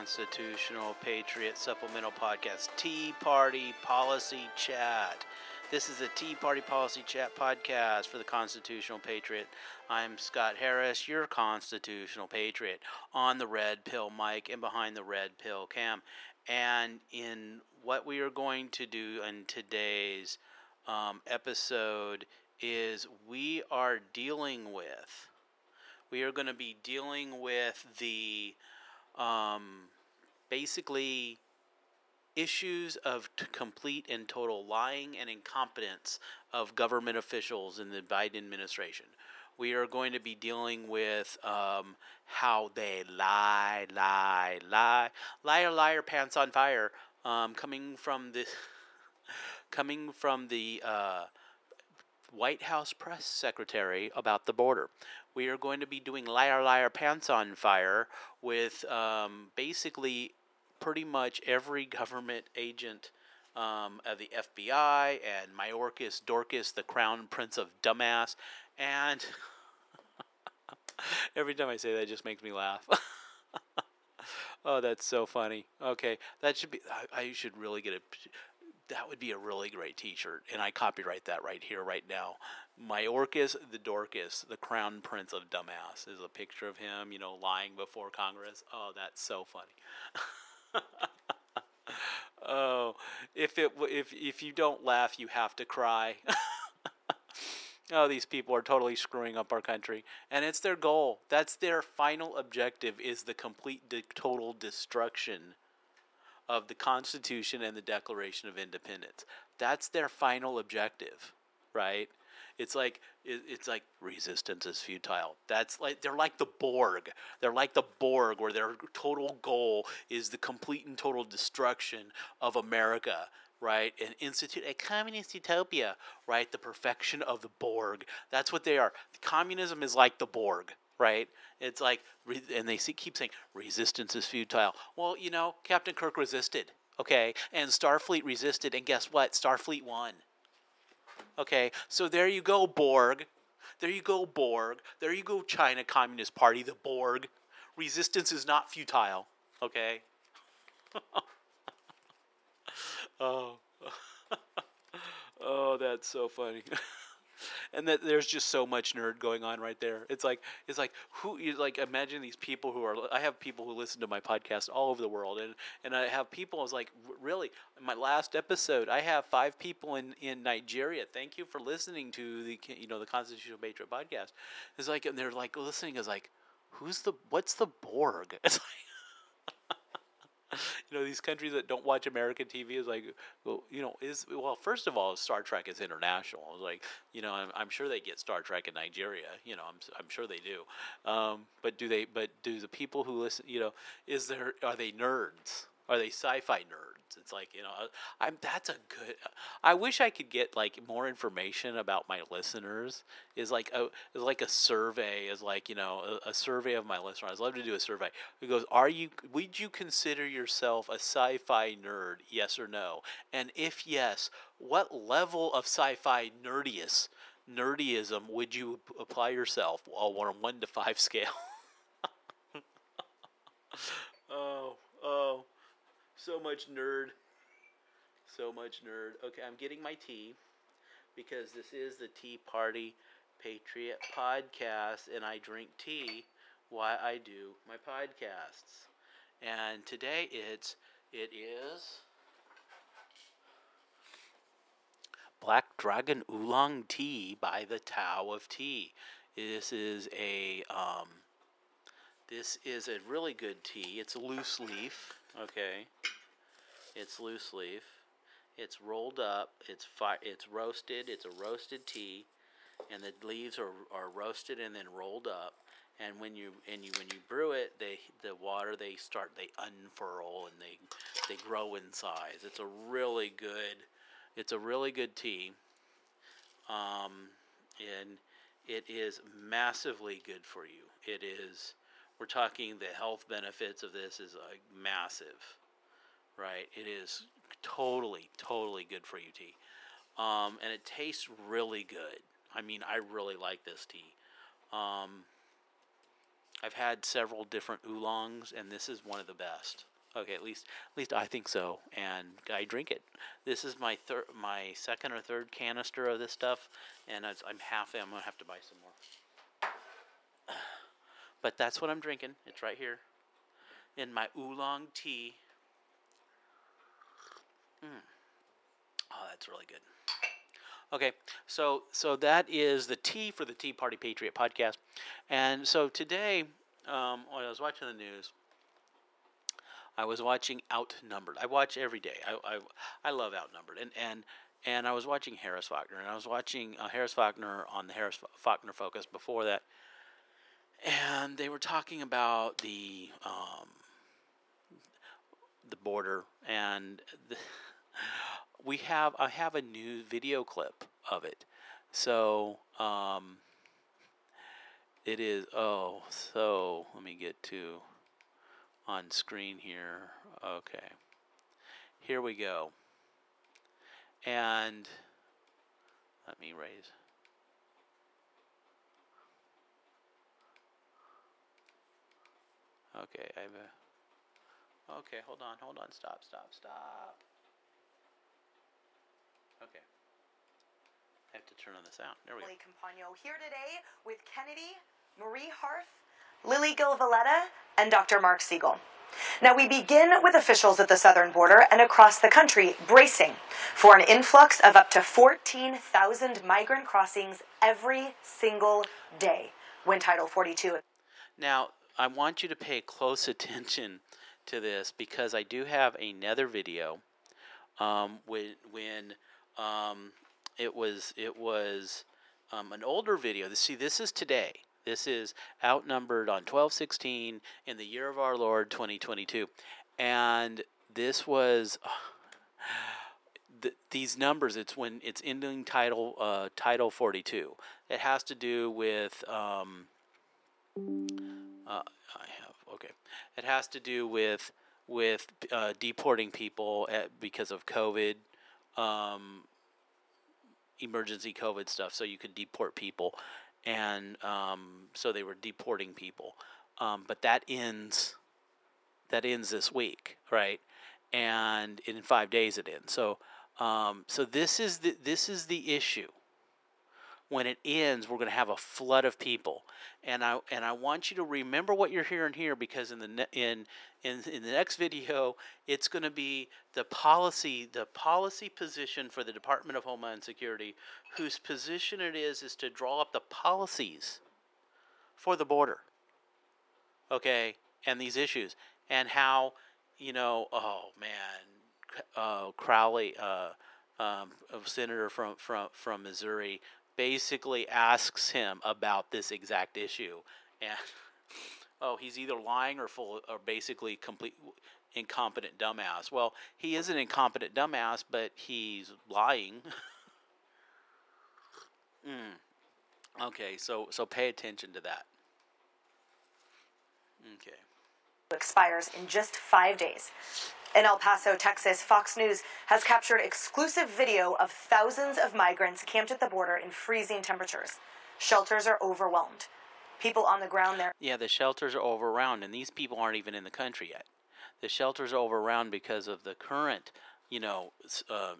Constitutional Patriot Supplemental Podcast, Tea Party Policy Chat. This is a Tea Party Policy Chat podcast for the Constitutional Patriot. I'm Scott Harris, your Constitutional Patriot, on the red pill mic and behind the red pill cam. And in what we are going to do in today's um, episode is we are dealing with, we are going to be dealing with the um, basically issues of t- complete and total lying and incompetence of government officials in the Biden administration. We are going to be dealing with um, how they lie, lie, lie, liar, liar, pants on fire. Um, coming from the coming from the uh, White House press secretary about the border. We are going to be doing liar, liar, pants on fire with um, basically pretty much every government agent um, of the FBI and Mayorkas Dorcas, the crown prince of dumbass. And every time I say that, it just makes me laugh. oh, that's so funny. Okay, that should be. I, I should really get a. That would be a really great T-shirt, and I copyright that right here, right now. Mayorkas the Dorcas, the crown prince of dumbass, is a picture of him, you know, lying before Congress. Oh, that's so funny. oh, if it if if you don't laugh, you have to cry. oh, these people are totally screwing up our country, and it's their goal. That's their final objective: is the complete, de- total destruction of the Constitution and the Declaration of Independence. That's their final objective, right? It's like it, it's like resistance is futile. That's like they're like the Borg. They're like the Borg, where their total goal is the complete and total destruction of America, right? And institute a communist utopia, right? The perfection of the Borg. That's what they are. Communism is like the Borg, right? It's like, and they keep saying resistance is futile. Well, you know, Captain Kirk resisted, okay, and Starfleet resisted, and guess what? Starfleet won. Okay, so there you go, Borg. There you go, Borg. There you go, China Communist Party, the Borg. Resistance is not futile. Okay. oh. oh, that's so funny. and that there's just so much nerd going on right there. It's like it's like who you like imagine these people who are I have people who listen to my podcast all over the world and and I have people I was like really my last episode I have five people in in Nigeria. Thank you for listening to the you know the Constitutional Patriot podcast. It's like and they're like listening is like who's the what's the Borg? It's like you know these countries that don't watch American TV is like, well, you know, is well. First of all, Star Trek is international. Like, you know, I'm, I'm sure they get Star Trek in Nigeria. You know, I'm I'm sure they do. Um, but do they? But do the people who listen? You know, is there? Are they nerds? Are they sci-fi nerds? It's like you know, I'm that's a good. I wish I could get like more information about my listeners. Is like a is like a survey. Is like you know a, a survey of my listeners. I'd love to do a survey. It goes, are you? Would you consider yourself a sci-fi nerd? Yes or no? And if yes, what level of sci-fi nerdiest nerdyism would you apply yourself on a one to five scale? oh, oh. So much nerd. So much nerd. Okay, I'm getting my tea because this is the Tea Party Patriot podcast, and I drink tea while I do my podcasts. And today it's it is Black Dragon Oolong Tea by the Tao of Tea. This is a um, this is a really good tea. It's a loose leaf. Okay. It's loose leaf. It's rolled up. It's fi- It's roasted. It's a roasted tea, and the leaves are, are roasted and then rolled up. And when you and you when you brew it, they the water they start they unfurl and they they grow in size. It's a really good. It's a really good tea. Um, and it is massively good for you. It is we're talking the health benefits of this is like massive, right? It is totally, totally good for you tea, um, and it tastes really good. I mean, I really like this tea. Um, I've had several different oolongs, and this is one of the best. Okay, at least at least I think so, and I drink it. This is my third, my second or third canister of this stuff, and it's, I'm half. I'm gonna have to buy some more. But that's what I'm drinking. It's right here, in my oolong tea. Mm. Oh, that's really good. Okay, so so that is the tea for the Tea Party Patriot podcast, and so today, um, when I was watching the news, I was watching Outnumbered. I watch every day. I I, I love Outnumbered, and and and I was watching Harris Faulkner, and I was watching uh, Harris Faulkner on the Harris Faulkner Focus before that, and they were talking about the um, the border and the, we have I have a new video clip of it. So um, it is oh so let me get to on screen here. Okay. Here we go. And let me raise Okay, I have a Okay, hold on, hold on, stop, stop, stop. Okay. I have to turn on the sound. There we go. Emily Compagno here today with Kennedy, Marie Harf, Lily Gilvalletta, and Dr. Marc Siegel. Now we begin with officials at the southern border and across the country bracing for an influx of up to 14,000 migrant crossings every single day when Title 42 Now, I want you to pay close attention to this because I do have another video um, when when um, it was it was um, an older video. See, this is today. This is outnumbered on twelve sixteen in the year of our Lord twenty twenty two, and this was. th- these numbers, it's when it's ending title uh, title forty two. It has to do with um, uh, I have okay. It has to do with with uh, deporting people at, because of COVID, um, emergency COVID stuff. So you could deport people, and um, so they were deporting people. Um, but that ends. That ends this week, right? And in five days it ends. So, um, so this is the this is the issue when it ends, we're going to have a flood of people, and I and I want you to remember what you're hearing here because in the in in in the next video, it's going to be the policy the policy position for the Department of Homeland Security, whose position it is is to draw up the policies for the border. Okay, and these issues and how you know, oh man, uh, Hawley. Uh, um, a senator from, from, from Missouri basically asks him about this exact issue, and oh, he's either lying or full or basically complete incompetent dumbass. Well, he is an incompetent dumbass, but he's lying. mm. Okay, so so pay attention to that. Okay. Expires in just five days. In El Paso, Texas, Fox News has captured exclusive video of thousands of migrants camped at the border in freezing temperatures. Shelters are overwhelmed. People on the ground there. Yeah, the shelters are overrun, and these people aren't even in the country yet. The shelters are overrun because of the current, you know, uh,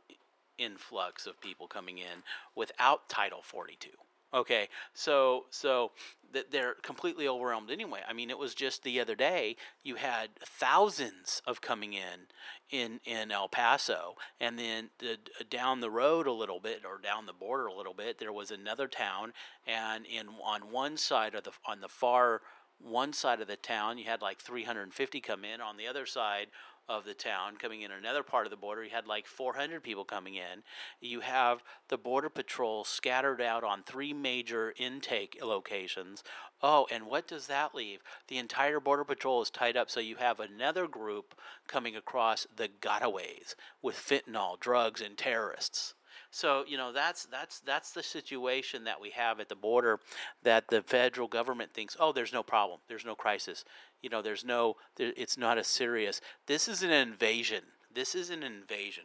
influx of people coming in without Title 42. Okay, so so that they're completely overwhelmed anyway. I mean, it was just the other day you had thousands of coming in in in El Paso, and then the, uh, down the road a little bit or down the border a little bit, there was another town, and in on one side of the on the far one side of the town, you had like 350 come in. On the other side of the town coming in another part of the border, you had like 400 people coming in. You have the Border Patrol scattered out on three major intake locations. Oh, and what does that leave? The entire Border Patrol is tied up, so you have another group coming across the gotaways with fentanyl, drugs, and terrorists. So you know that's that's that's the situation that we have at the border that the federal government thinks, oh, there's no problem, there's no crisis, you know, there's no, there, it's not as serious. This is an invasion. This is an invasion.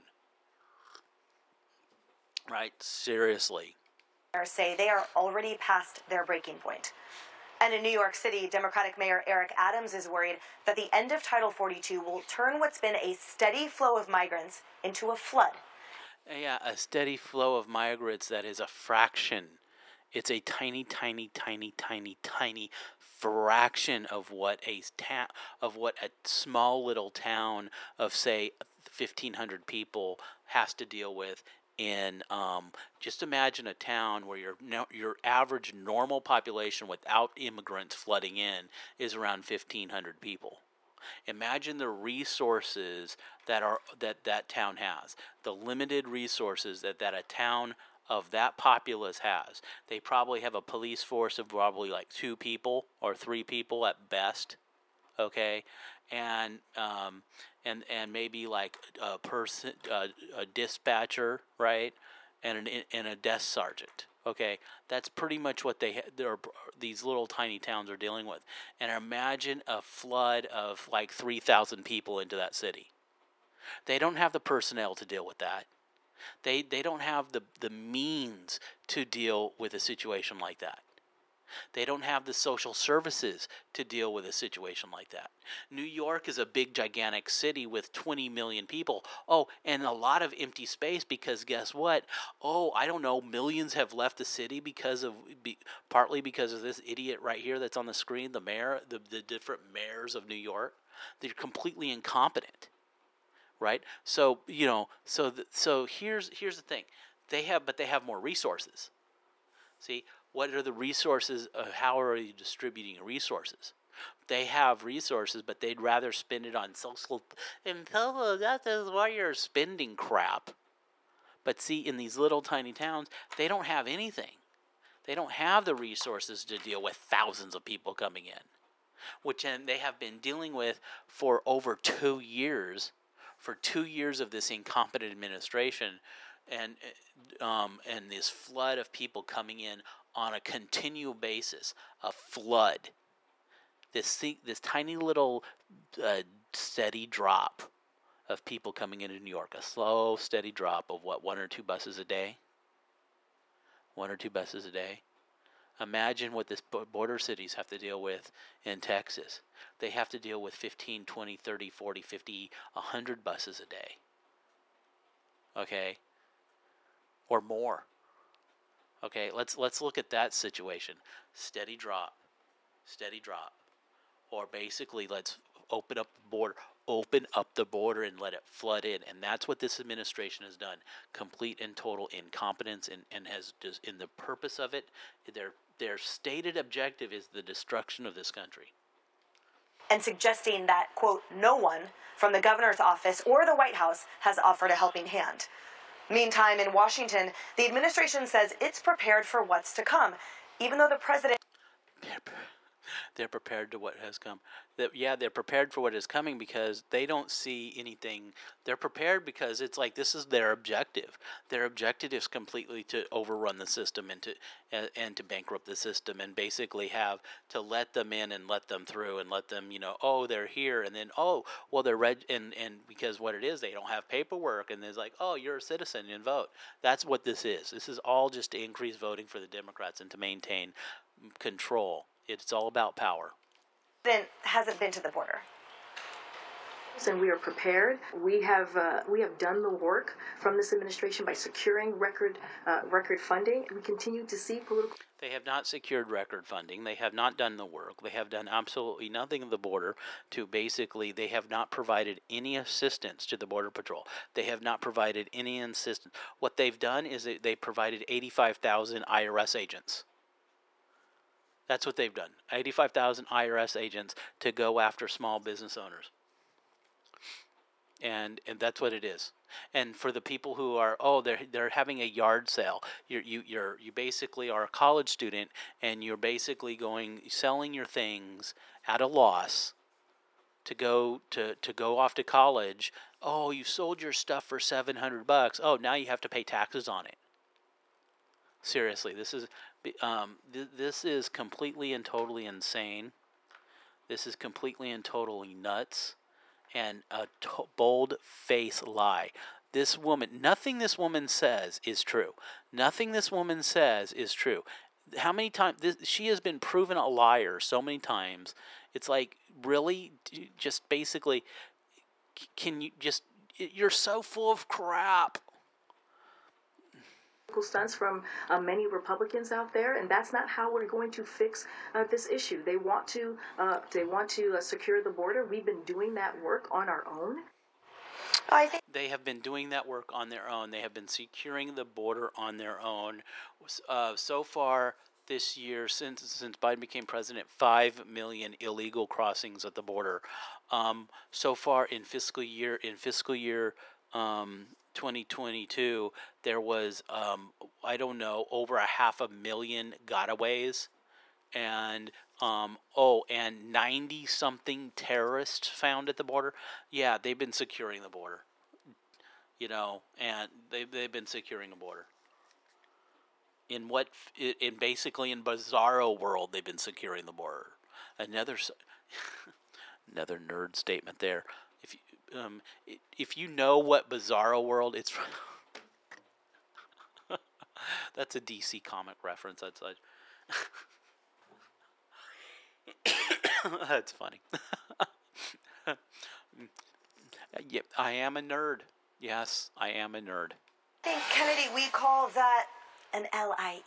Right? Seriously. Say they are already past their breaking point. And in New York City, Democratic Mayor Eric Adams is worried that the end of Title 42 will turn what's been a steady flow of migrants into a flood. Yeah, a steady flow of migrants that is a fraction. It's a tiny, tiny, tiny, tiny, tiny fraction of what a ta- of what a small little town of say 1500 people has to deal with in um, just imagine a town where your your average normal population without immigrants flooding in is around 1500 people imagine the resources that are that that town has the limited resources that that a town of that populace has. They probably have a police force of probably like two people or three people at best okay? And um, and and maybe like a person, uh, a dispatcher, right, and an and a desk sergeant. Okay, that's pretty much what they ha- these little tiny towns are dealing with. And imagine a flood of like three thousand people into that city. They don't have the personnel to deal with that. They they don't have the the means to deal with a situation like that. They don't have the social services to deal with a situation like that. New York is a big, gigantic city with 20 million people. Oh, and a lot of empty space because guess what? Oh, I don't know, millions have left the city because of, be, partly because of this idiot right here that's on the screen, the mayor, the, the different mayors of New York. They're completely incompetent right so you know so so here's here's the thing they have but they have more resources see what are the resources? Uh, how are you distributing resources? They have resources, but they'd rather spend it on social. And so that is why you're spending crap. But see, in these little tiny towns, they don't have anything. They don't have the resources to deal with thousands of people coming in, which they have been dealing with for over two years. For two years of this incompetent administration, and um, and this flood of people coming in on a continual basis, a flood. This this tiny little uh, steady drop of people coming into New York, a slow, steady drop of what one or two buses a day. One or two buses a day. Imagine what this border cities have to deal with in Texas. They have to deal with 15, 20, 30, 40, 50, 100 buses a day. Okay? Or more. Okay, let's let's look at that situation. Steady drop, steady drop, or basically let's open up the border, open up the border and let it flood in, and that's what this administration has done. Complete and total incompetence, and, and has just in the purpose of it, their their stated objective is the destruction of this country. And suggesting that quote no one from the governor's office or the White House has offered a helping hand. Meantime, in Washington, the administration says it's prepared for what's to come, even though the president. They're prepared to what has come. That yeah, they're prepared for what is coming because they don't see anything. They're prepared because it's like this is their objective. Their objective is completely to overrun the system and to and, and to bankrupt the system and basically have to let them in and let them through and let them you know oh they're here and then oh well they're red and and because what it is they don't have paperwork and it's like oh you're a citizen and vote. That's what this is. This is all just to increase voting for the Democrats and to maintain control it's all about power. Then hasn't been to the border. And we are prepared. We have uh, we have done the work from this administration by securing record uh, record funding. We continue to see political. They have not secured record funding. They have not done the work. They have done absolutely nothing at the border to basically, they have not provided any assistance to the Border Patrol. They have not provided any assistance. What they've done is they, they provided 85,000 IRS agents. That's what they've done. 85,000 IRS agents to go after small business owners. And and that's what it is. And for the people who are oh they're they're having a yard sale. You're you you're you basically are a college student and you're basically going selling your things at a loss to go to to go off to college. Oh, you sold your stuff for 700 bucks. Oh, now you have to pay taxes on it. Seriously, this is um, th- this is completely and totally insane. This is completely and totally nuts and a to- bold face lie. This woman, nothing this woman says is true. Nothing this woman says is true. how many times this, she has been proven a liar so many times. It's like really, just basically, can you just? You're so full of crap. Political stunts from uh, many Republicans out there, and that's not how we're going to fix uh, this issue. They want to uh, they want to uh, secure the border. We've been doing that work on our own. I think They have been doing that work on their own. They have been securing the border on their own. Uh, so far this year, since since Biden became president, five million illegal crossings at the border. Um, so far in fiscal year in fiscal year um, 2022, there was um, I don't know over a half a million gotaways, and um, oh, and 90 something terrorists found at the border. Yeah, they've been securing the border. You know, and they they've been securing the border. In what in basically in bizarro world they've been securing the border. Another another nerd statement there. If you um if you know what bizarro world it's from. That's a DC comic reference. That's like That's funny. yep, I am a nerd. Yes, I am a nerd. think Kennedy we call that an E. LIE.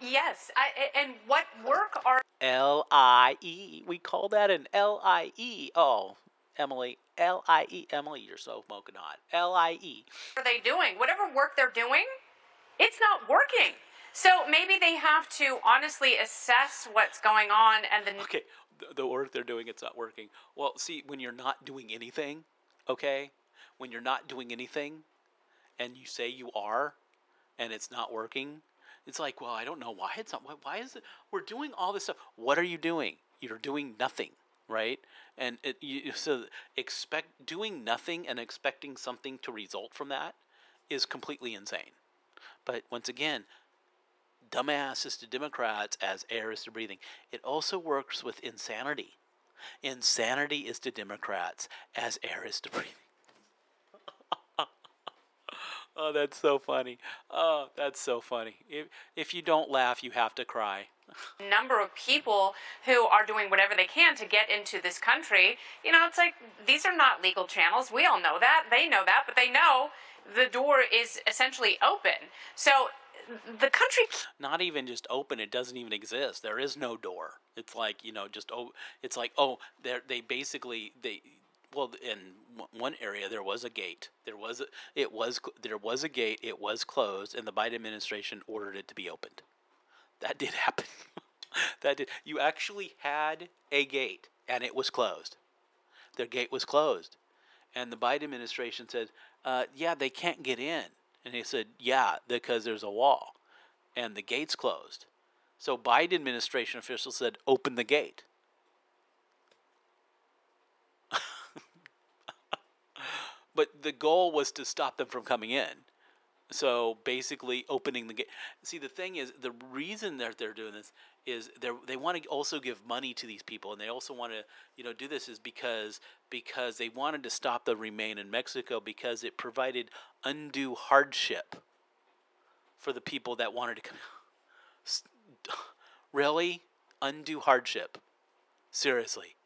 Yes, I, a- and what work are L I E. We call that an L I E. Oh, Emily. L I E. Emily, you're so smoking hot. L I E. Are they doing? Whatever work they're doing, it's not working. So maybe they have to honestly assess what's going on and then Okay, the, work they're doing, it's not working. Well, see, when you're not doing anything, okay, when you're not doing anything, and you say you are, and it's not working, it's like, well, I don't know why it's not. Why, why is it? We're doing all this stuff. What are you doing? You're doing nothing, right? And it, you, so expect doing nothing and expecting something to result from that is completely insane. But once again, dumbass is to Democrats as air is to breathing. It also works with insanity. Insanity is to Democrats as air is to breathing. Oh, that's so funny. Oh, that's so funny. If if you don't laugh, you have to cry. number of people who are doing whatever they can to get into this country. You know, it's like these are not legal channels. We all know that. They know that, but they know the door is essentially open. So the country Not even just open. It doesn't even exist. There is no door. It's like you know, just oh, it's like oh, they they basically they. Well, in one area there was a gate. There was a, it was there was a gate. It was closed, and the Biden administration ordered it to be opened. That did happen. that did. You actually had a gate, and it was closed. Their gate was closed, and the Biden administration said, uh, "Yeah, they can't get in." And he said, "Yeah, because there's a wall, and the gate's closed." So Biden administration officials said, "Open the gate." But the goal was to stop them from coming in. So basically, opening the gate. See, the thing is, the reason that they're doing this is they they want to also give money to these people, and they also want to you know do this is because because they wanted to stop the remain in Mexico because it provided undue hardship for the people that wanted to come. Really, undue hardship. Seriously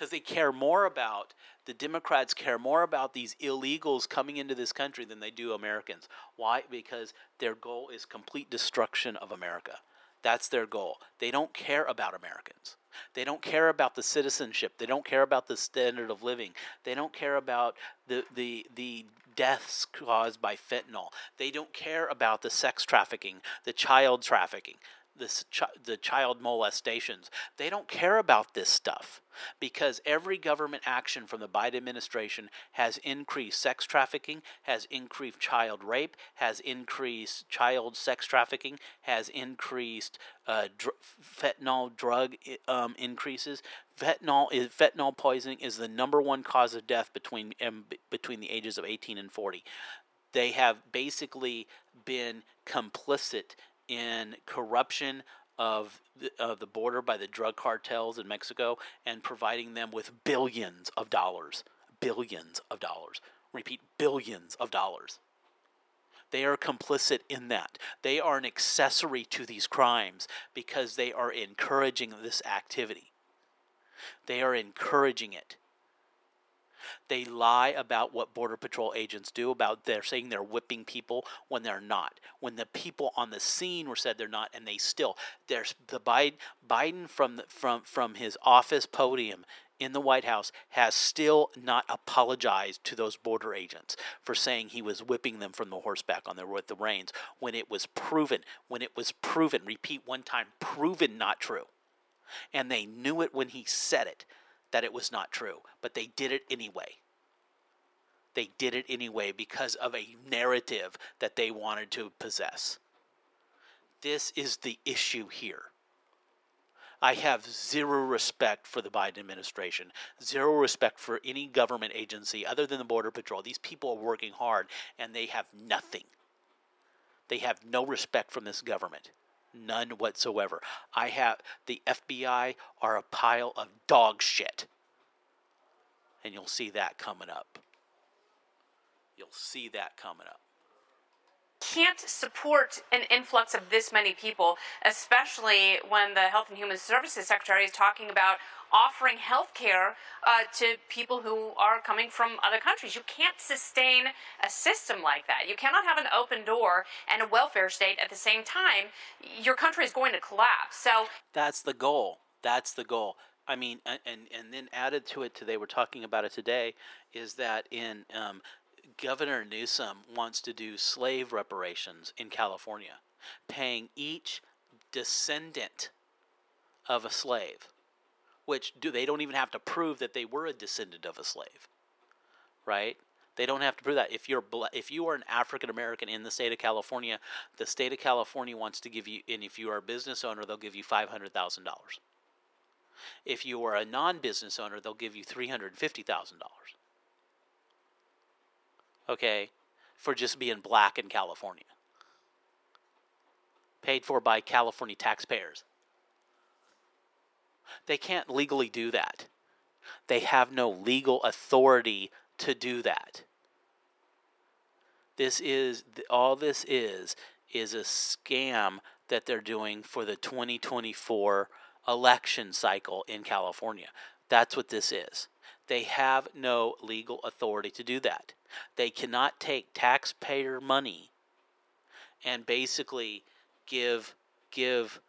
because they care more about the Democrats care more about these illegals coming into this country than they do Americans. Why? Because their goal is complete destruction of America. That's their goal. They don't care about Americans. They don't care about the citizenship. They don't care about the standard of living. They don't care about the the the deaths caused by fentanyl. They don't care about the sex trafficking, the child trafficking this chi- the child molestations. They don't care about this stuff because every government action from the Biden administration has increased sex trafficking, has increased child rape, has increased child sex trafficking, has increased uh, dr- fentanyl drug um, increases. Fentanyl is fentanyl poisoning is the number one cause of death between um, between the ages of 18 and 40 they have basically been complicit in corruption of the, of the border by the drug cartels in Mexico and providing them with billions of dollars. Billions of dollars. Repeat, billions of dollars. They are complicit in that. They are an accessory to these crimes because they are encouraging this activity. They are encouraging it. They lie about what Border Patrol agents do, about they're saying they're whipping people when they're not. When the people on the scene were said they're not, and they still. There's the Biden, Biden from the, from from his office podium in the White House has still not apologized to those border agents for saying he was whipping them from the horseback on their with the reins when it was proven, when it was proven, repeat one time, proven not true. And they knew it when he said it that it was not true, but they did it anyway. They did it anyway because of a narrative that they wanted to possess. This is the issue here. I have zero respect for the Biden administration, zero respect for any government agency other than the Border Patrol. These people are working hard and they have nothing. They have no respect from this government. None whatsoever. I have the FBI are a pile of dog shit. And you'll see that coming up. You'll see that coming up can't support an influx of this many people, especially when the Health and Human Services Secretary is talking about offering health care uh, to people who are coming from other countries. You can't sustain a system like that. You cannot have an open door and a welfare state at the same time. Your country is going to collapse. So that's the goal. That's the goal. I mean, and and then added to it today, we're talking about it today, is that in um, Governor Newsom wants to do slave reparations in California, paying each descendant of a slave, which do they don't even have to prove that they were a descendant of a slave, right? They don't have to prove that. If you're if you are an African American in the state of California, the state of California wants to give you, and if you are a business owner, they'll give you five hundred thousand dollars. If you are a non business owner, they'll give you $350,000 okay, for just being black in California. Paid for by California taxpayers. They can't legally do that. They have no legal authority to do that. This is all this is is a scam that they're doing for the 2024 election cycle in California. That's what this is. They have no legal authority to do that. They cannot take taxpayer money and basically give give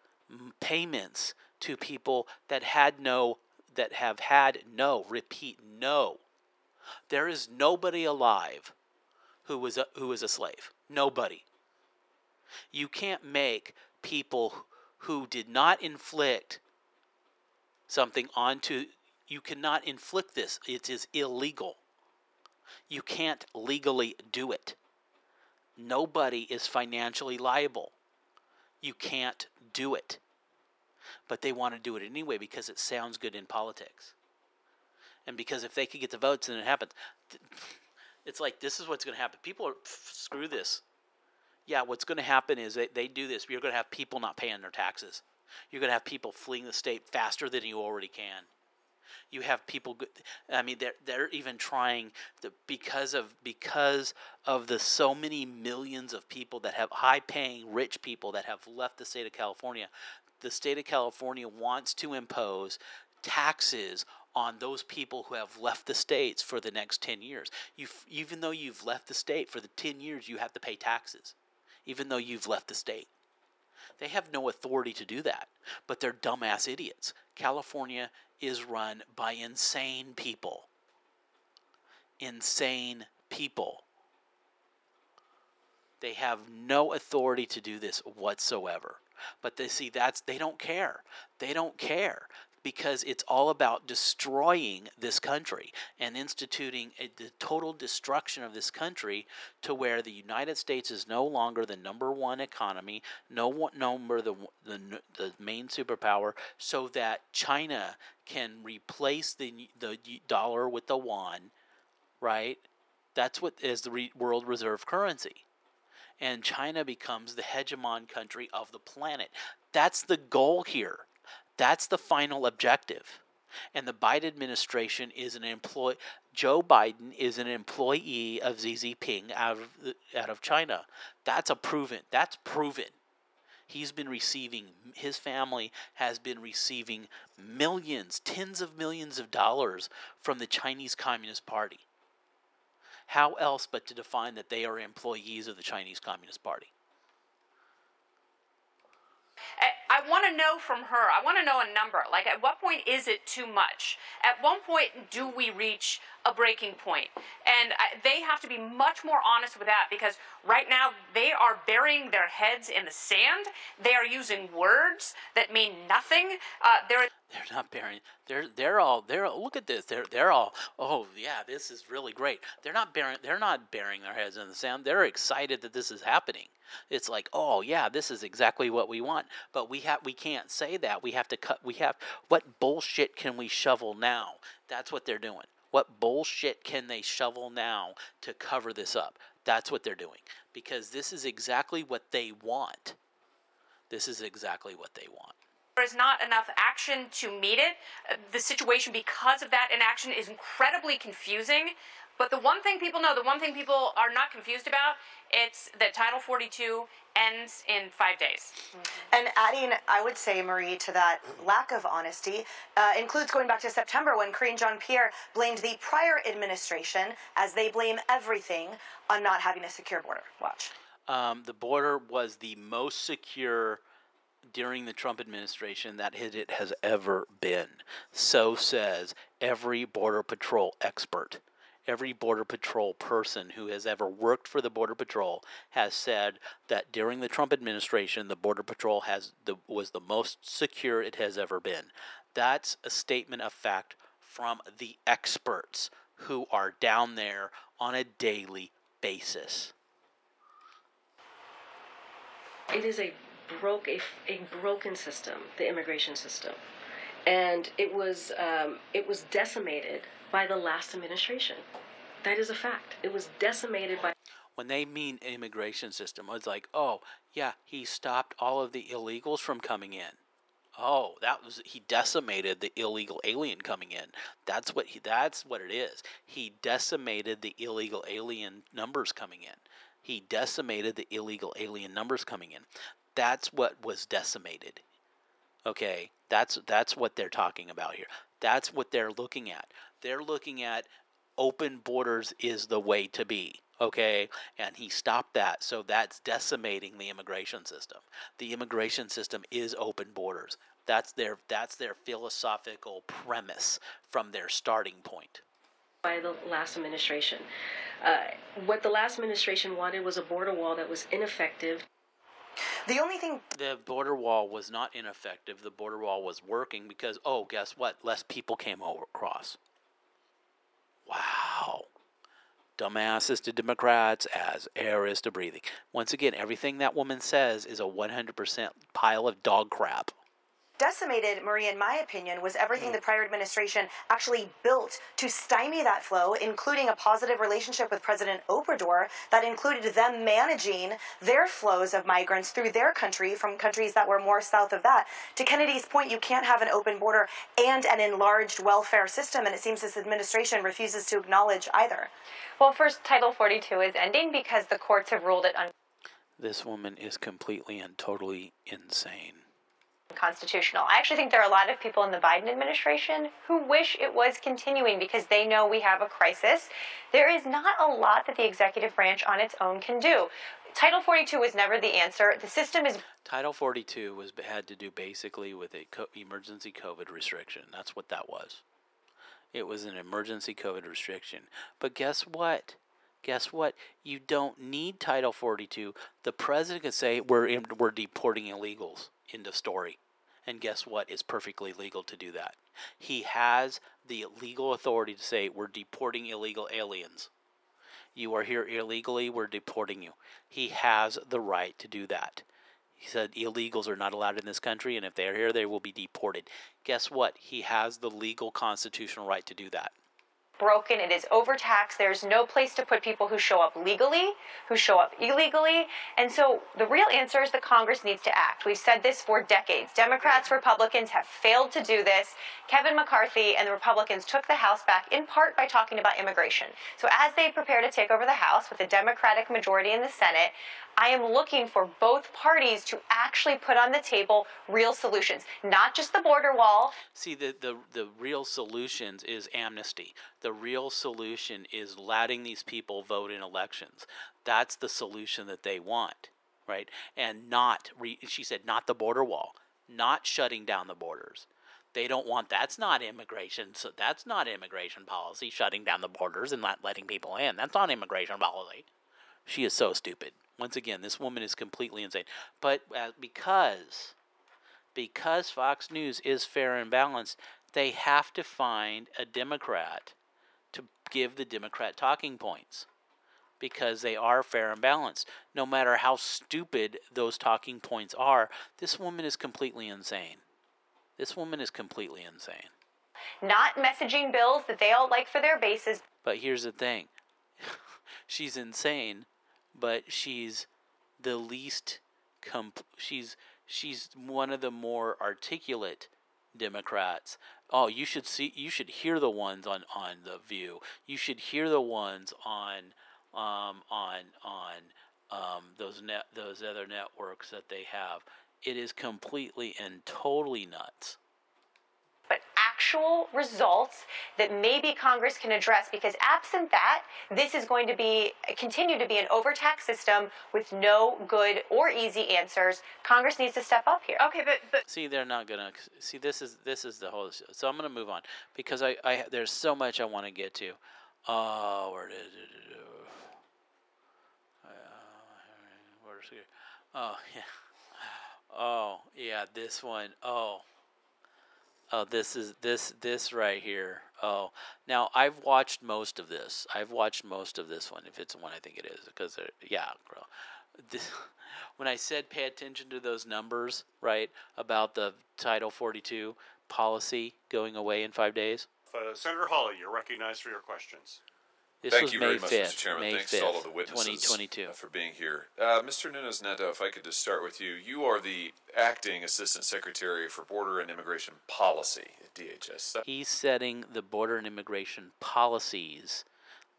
payments to people that had no that have had no repeat no. There is nobody alive who was a, who was a slave. Nobody. You can't make people who did not inflict something onto you cannot inflict this it is illegal you can't legally do it. Nobody is financially liable. You can't do it. But they want to do it anyway because it sounds good in politics. And because if they could get the votes and it happens, it's like this is what's going to happen. People are screw this. Yeah, what's going to happen is they, they do this. You're going to have people not paying their taxes. You're going to have people fleeing the state faster than you already can you have people i mean they're they're even trying to because of because of the so many millions of people that have high paying rich people that have left the state of california the state of california wants to impose taxes on those people who have left the states for the next 10 years. You even though you've left the state for the 10 years you have to pay taxes even though you've left the state they have no authority to do that, but they're dumbass idiots. California is run by insane people. Insane people. They have no authority to do this whatsoever. But they see that's they don't care. They don't care because it's all about destroying this country and instituting a, the total destruction of this country to where the United States is no longer the number one economy, no number the, the the main superpower, so that China can replace the the dollar with the yuan, right? That's what is the re- world reserve currency. And China becomes the hegemon country of the planet. That's the goal here. That's the final objective. And the Biden administration is an employ Joe Biden is an employee of Xi Jinping out of out of China. That's a proven. That's proven. He's been receiving his family has been receiving millions, tens of millions of dollars from the Chinese Communist Party. How else but to define that they are employees of the Chinese Communist Party? I want to know from her. I want to know a number. Like, at what point is it too much? At one point do we reach a breaking point? And they have to be much more honest with that because right now they are burying their heads in the sand. They are using words that mean nothing. Uh, they're they're not burying. They're they're all they're look at this. They're they're all oh yeah this is really great. They're not burying they're not burying their heads in the sand. They're excited that this is happening. It's like, oh yeah, this is exactly what we want. But we have we can't say that. We have to cut. We have what bullshit can we shovel now? That's what they're doing. What bullshit can they shovel now to cover this up? That's what they're doing because this is exactly what they want. This is exactly what they want there is not enough action to meet it. The situation, because of that inaction, is incredibly confusing. But the one thing people know, the one thing people are not confused about, it's that Title 42 ends in five days. And adding, I would say, Marie, to that lack of honesty, uh, includes going back to September when Karine Jean Pierre blamed the prior administration as they blame everything on not having a secure border. Watch. Um, the border was the most secure during the Trump administration that it has ever been. So says every Border Patrol expert every Border Patrol person who has ever worked for the Border Patrol has said that during the Trump administration, the Border Patrol has the, was the most secure it has ever been. That's a statement of fact from the experts who are down there on a daily basis. It is a broke a, a broken system, the immigration system, and it was um, it was decimated by the last administration. That is a fact. It was decimated by. When they mean immigration system, it's like, oh, yeah, he stopped all of the illegals from coming in. Oh, that was he decimated the illegal alien coming in. That's what he that's what it is. He decimated the illegal alien numbers coming in. He decimated the illegal alien numbers coming in. That's what was decimated. Okay? That's that's what they're talking about here. That's what they're looking at. They're looking at open borders is the way to be okay? And he stopped that so that's decimating the immigration system. The immigration system is open borders. That's their that's their philosophical premise from their starting point. By the last administration. Uh, what the last administration wanted was a border wall that was ineffective. The only thing the border wall was not ineffective. The border wall was working because oh guess what? Less people came over across Wow. Dumbasses to Democrats as air is to breathing. Once again, everything that woman says is a 100% pile of dog crap decimated, Marie, in my opinion, was everything mm. the prior administration actually built to stymie that flow, including a positive relationship with President Obrador that included them managing their flows of migrants through their country from countries that were more south of that. To Kennedy's point, you can't have an open border and an enlarged welfare system, and it seems this administration refuses to acknowledge either. Well, first, Title 42 is ending because the courts have ruled it un. This woman is completely and totally insane constitutional. I actually think there are a lot of people in the Biden administration who wish it was continuing because they know we have a crisis. There is not a lot that the executive branch on its own can do. Title 42 was never the answer. The system is Title 42 was had to do basically with a co- emergency COVID restriction. That's what that was. It was an emergency COVID restriction. But guess what? Guess what? You don't need Title 42. The president could say we're we're deporting illegals. End of story. And guess what? It's perfectly legal to do that. He has the legal authority to say, we're deporting illegal aliens. You are here illegally, we're deporting you. He has the right to do that. He said illegals are not allowed in this country, and if they're here, they will be deported. Guess what? He has the legal constitutional right to do that. Broken, it is overtaxed. There's no place to put people who show up legally, who show up illegally. And so the real answer is the Congress needs to act. We've said this for decades. Democrats, Republicans have failed to do this. Kevin McCarthy and the Republicans took the House back in part by talking about immigration. So as they prepare to take over the House with a Democratic majority in the Senate, I am looking for both parties to actually put on the table real solutions, not just the border wall. See, the, the, the real solutions is amnesty. The real solution is letting these people vote in elections. That's the solution that they want, right? And not, re, she said, not the border wall, not shutting down the borders. They don't want that's not immigration. So that's not immigration policy, shutting down the borders and not letting people in. That's not immigration policy. She is so stupid. Once again, this woman is completely insane. But uh, because because Fox News is fair and balanced, they have to find a Democrat to give the Democrat talking points because they are fair and balanced. No matter how stupid those talking points are, this woman is completely insane. This woman is completely insane. Not messaging bills that they all like for their bases. But here's the thing she's insane, but she's the least comp- she's she's one of the more articulate Democrats. Oh, you should see you should hear the ones on on the View. You should hear the ones on um, on on um, those net those other networks that they have. It is completely and totally nuts but actual results that maybe Congress can address because absent that, this is going to be continue to be an overtax system with no good or easy answers. Congress needs to step up here. Okay, but, but see, they're not gonna see. This is this is the whole. So I'm gonna move on because I, I there's so much I want to get to. Oh, where did it? Uh, where's it? Oh yeah. Oh yeah, this one. Oh, Oh, this is this this right here. Oh, now I've watched most of this. I've watched most of this one. If it's the one, I think it is because yeah, bro. This, when I said pay attention to those numbers, right, about the Title 42 policy going away in five days. Uh, Senator Hawley, you're recognized for your questions. This Thank was you May very much, 5th, Mr. Chairman. May Thanks 5th, to all of the witnesses 2022. uh, for being here. Uh, Mr. Nuñez-Neto, if I could just start with you. You are the acting Assistant Secretary for Border and Immigration Policy at DHS. He's setting the border and immigration policies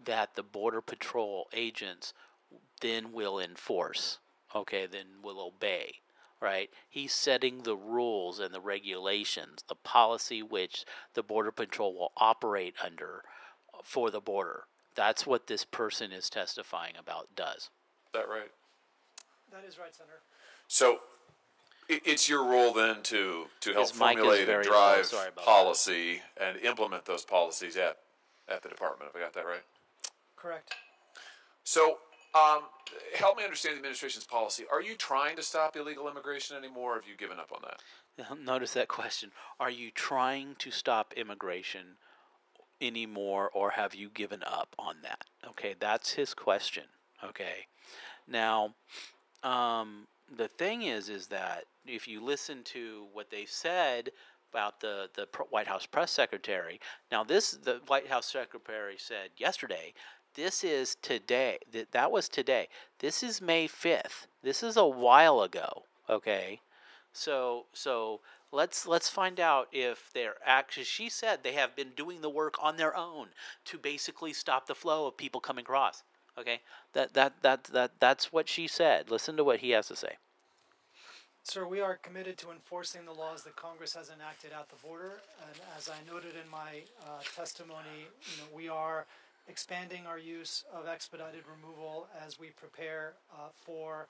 that the Border Patrol agents then will enforce, okay, then will obey, right? He's setting the rules and the regulations, the policy which the Border Patrol will operate under for the border. That's what this person is testifying about does. Is that right? That is right, Senator. So it, it's your role then to, to help His mic is formulate and very low. drive Sorry about that. policy and implement those policies at, at the department. Have I got that right? Correct. So, um, help me understand the administration's policy. Are you trying to stop illegal immigration anymore, or have you given up on that? Notice that question. Are you trying to stop immigration anymore or have you given up on that? Okay, that's his question. Okay. Now, um, the thing is is that if you listen to what they've said about the the White House press secretary, now this the White House secretary said yesterday, this is today. That that was today. This is May 5th. This is a while ago, okay? So so let's let's find out if they're actually she said they have been doing the work on their own to basically stop the flow of people coming across. Okay? That that that that that's what she said. Listen to what he has to say. Sir, we are committed to enforcing the laws that Congress has enacted at the border. And as I noted in my uh, testimony, you know, we are expanding our use of expedited removal as we prepare uh, for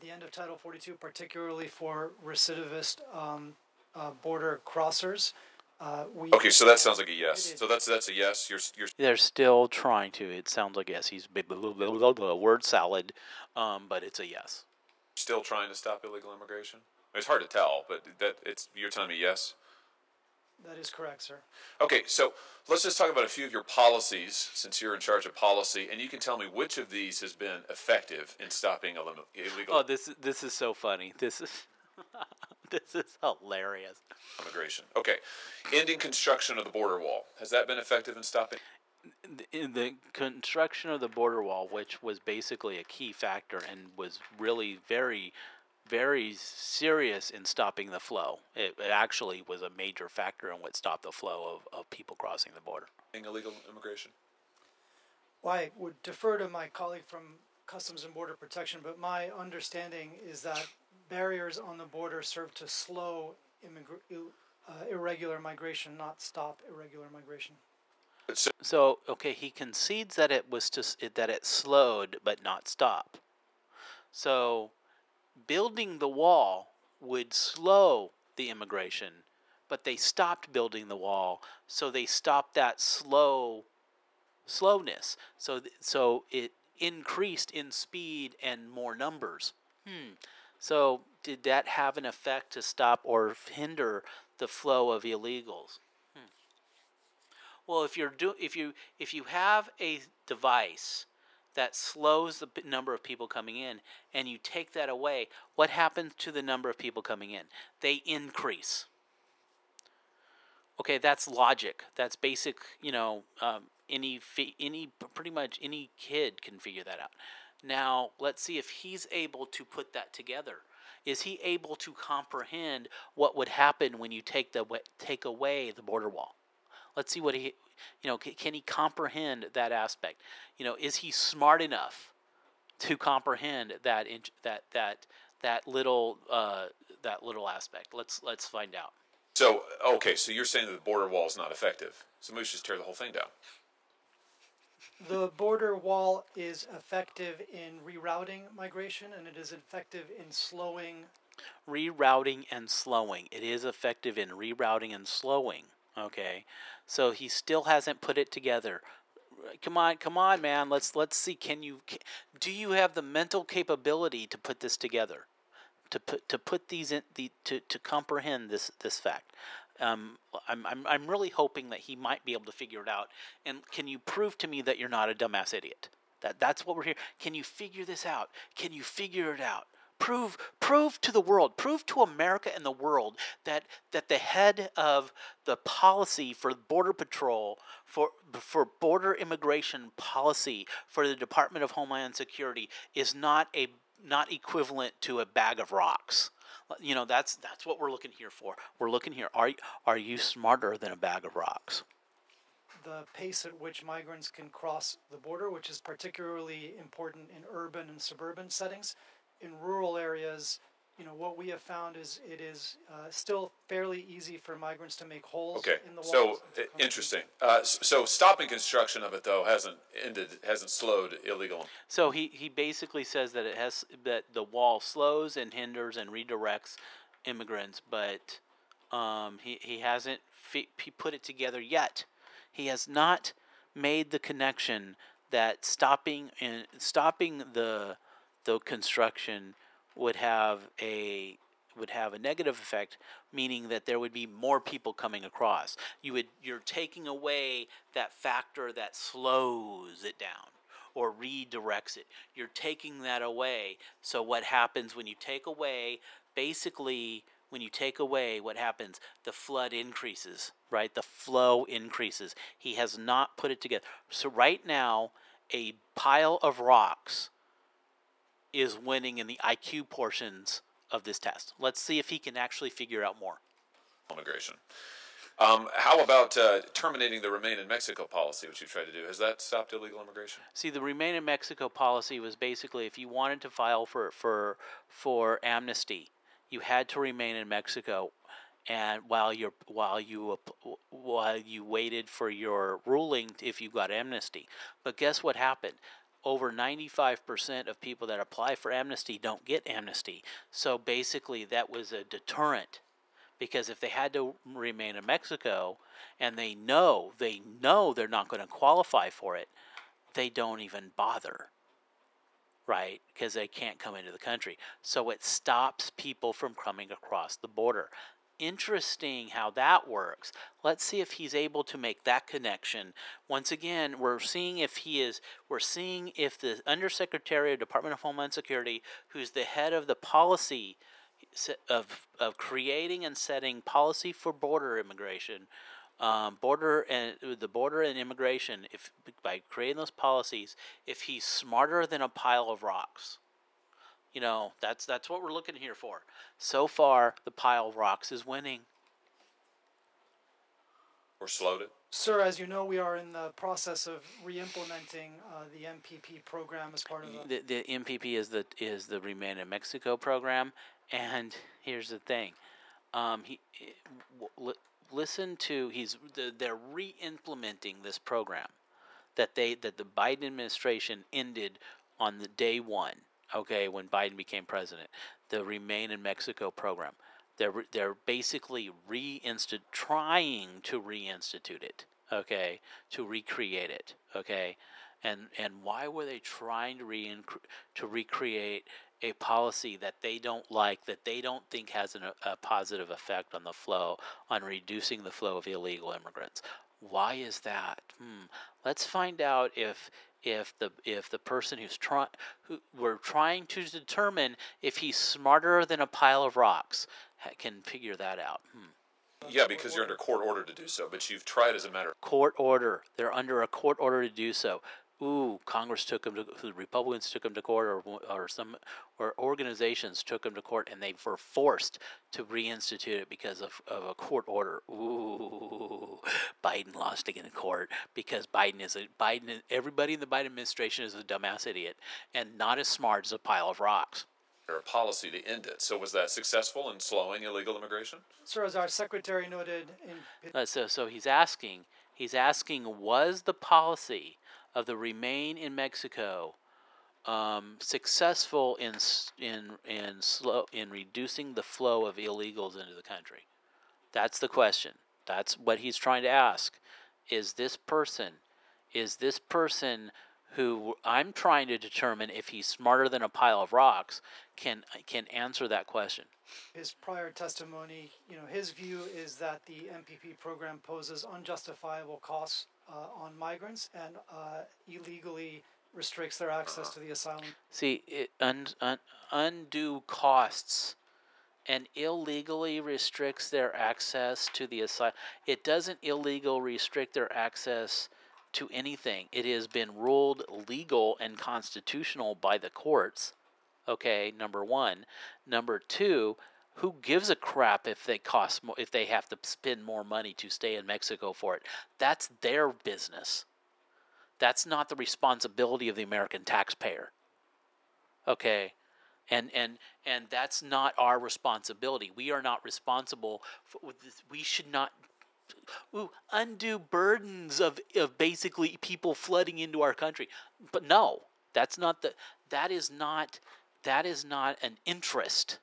the end of Title 42, particularly for recidivist um, uh, border crossers. Uh, we Okay, so that sounds like a yes. So that's that's a yes. You're you're They're still trying to. It sounds like yes. He's blah, blah, blah, blah, blah, word salad, um, but it's a yes. still trying to stop illegal immigration. It's hard to tell, but that it's you're telling me yes. That is correct, sir. Okay, so let's just talk about a few of your policies since you're in charge of policy, and you can tell me which of these has been effective in stopping illegal Oh, this this is so funny. This is this is hilarious. immigration. Okay, ending construction of the border wall has that been effective in stopping? th- in the construction of the border wall, which was basically a key factor and was really very, very serious in stopping the flow. It, it actually was a major factor in what stopped the flow of, of people crossing the border. Illegal immigration. Well, I would defer to my colleague from Customs and Border Protection, but my understanding is that barriers on the border serve to slow immigra- uh, irregular migration, not stop irregular migration. So, So okay, he concedes that it was to that it slowed but not stop. So building the wall would slow the immigration, but they stopped building the wall, so they stopped that slow slowness. So so it increased in speed and more numbers. Hmm. So did that have an effect to stop or hinder the flow of illegals? Well, if you're do if you if you have a device that slows the number of people coming in and you take that away, what happens to the number of people coming in? They increase. Okay, that's logic. That's basic. You know, um, any any pretty much any kid can figure that out. Now, let's see if he's able to put that together. Is he able to comprehend what would happen when you take the take away the border wall? Let's see what he, you know, can he comprehend that aspect? You know, is he smart enough to comprehend that that that that little uh, that little aspect? Let's let's find out. so okay, so you're saying that the border wall is not effective. So maybe we should just tear the whole thing down. The border wall is effective in rerouting migration, and it is effective in slowing. Rerouting and slowing. It is effective in rerouting and slowing. Okay, so he still hasn't put it together. Come on, come on, man. Let's let's see. Can you? Do you have the mental capability to put this together? to put to put these in the to, to comprehend this this fact. Um, I'm, I'm I'm really hoping that he might be able to figure it out. And can you prove to me that you're not a dumbass idiot? That that's what we're here. Can you figure this out? Can you figure it out? Prove prove to the world, prove to America and the world that that the head of the policy for border patrol for for border immigration policy for the Department of Homeland Security is not a not equivalent to a bag of rocks. You know, that's that's what we're looking here for. We're looking here. Are are you smarter than a bag of rocks? the pace at which migrants can cross the border, which is particularly important in urban and suburban settings. In rural areas, you know, what we have found is it is uh, still fairly easy for migrants to make holes Okay, in the walls. so and to i- come interesting. Uh, so stopping construction of it though hasn't ended, hasn't slowed illegal. So he, he basically says that it has that the wall slows and hinders and redirects immigrants, but um, he he hasn't fi- he put it together yet. He has not made the connection that stopping and stopping the the construction would have a would have a negative effect meaning that there would be more people coming across. You would you're taking away that factor that slows it down or redirects it. You're taking that away. So what happens when you take away basically when you take away what happens? The flood increases right? The flow increases. He has not put it together. So right now a pile of rocks is winning in the IQ portions of this test. Let's see if he can actually figure out more. immigration. Um, how about uh, terminating the Remain in Mexico policy, which you tried to do? Has that stopped illegal immigration? See, the Remain in Mexico policy was basically if you wanted to file for for for amnesty, you had to remain in Mexico, and while you're while you while you waited for your ruling if you got amnesty. But guess what happened? Over 95% of people that apply for amnesty don't get amnesty. So basically, that was a deterrent because if they had to remain in Mexico and they know they know they're not going to qualify for it, they don't even bother. Right? Because they can't come into the country. So it stops people from coming across the border. Interesting how that works. Let's see if he's able to make that connection. Once again, we're seeing if he is, we're seeing if the Undersecretary of Department of Homeland Security, who's the head of the policy of, of creating and setting policy for border immigration, um, border and the border and immigration, if by creating those policies, if he's smarter than a pile of rocks, you know that's that's what we're looking here for. So far, the pile of rocks is winning. Or slowed it. Sir, as you know, we are in the process of re-implementing uh, the MPP program as part of the. The, the MPP is the is the Remain in Mexico program, and here's the thing, um, he w- listen to he's they're re-implementing this program that they that the Biden administration ended on the day one. Okay, when Biden became president, the Remain in Mexico program. They're they're basically reinstitute trying to reinstitute it. Okay, to recreate it. Okay, and and why were they trying to re to recreate a policy that they don't like, that they don't think has an, a positive effect on the flow, on reducing the flow of illegal immigrants. Why is that? Hmm. Let's find out if if the if the person who's trying who we're trying to determine if he's smarter than a pile of rocks can figure that out. Hmm. Yeah, because you're under court order to do so, but you've tried as a matter of court order. They're under a court order to do so ooh, Congress took them to the Republicans took them to court, or or some or organizations took them to court, and they were forced to reinstitute it because of, of a court order. Ooh, Biden lost again in court because Biden is a Biden. Everybody in the Biden administration is a dumbass idiot and not as smart as a pile of rocks. Or a policy to end it. So was that successful in slowing illegal immigration? Sir, as our secretary noted in uh, so so he's asking he's asking was the policy of the Remain in Mexico um, successful in in in slow in reducing the flow of illegals into the country? That's the question. That's what he's trying to ask. Is this person, is this person who I'm trying to determine if he's smarter than a pile of rocks, can can answer that question. His prior testimony, you know, his view is that the MPP program poses unjustifiable costs uh, on migrants and uh, illegally restricts their access to the asylum. See, it un, un, undue costs and illegally restricts their access to the asylum. It doesn't illegal restrict their access to anything. It has been ruled legal and constitutional by the courts. Okay, number one. Number two, who gives a crap if they cost more, if they have to spend more money to stay in Mexico for it? That's their business. That's not the responsibility of the American taxpayer. Okay, and and and that's not our responsibility. We are not responsible. For, we should not ooh, burdens of, of basically people flooding into our country. But no, that's not the that is not that is not an interest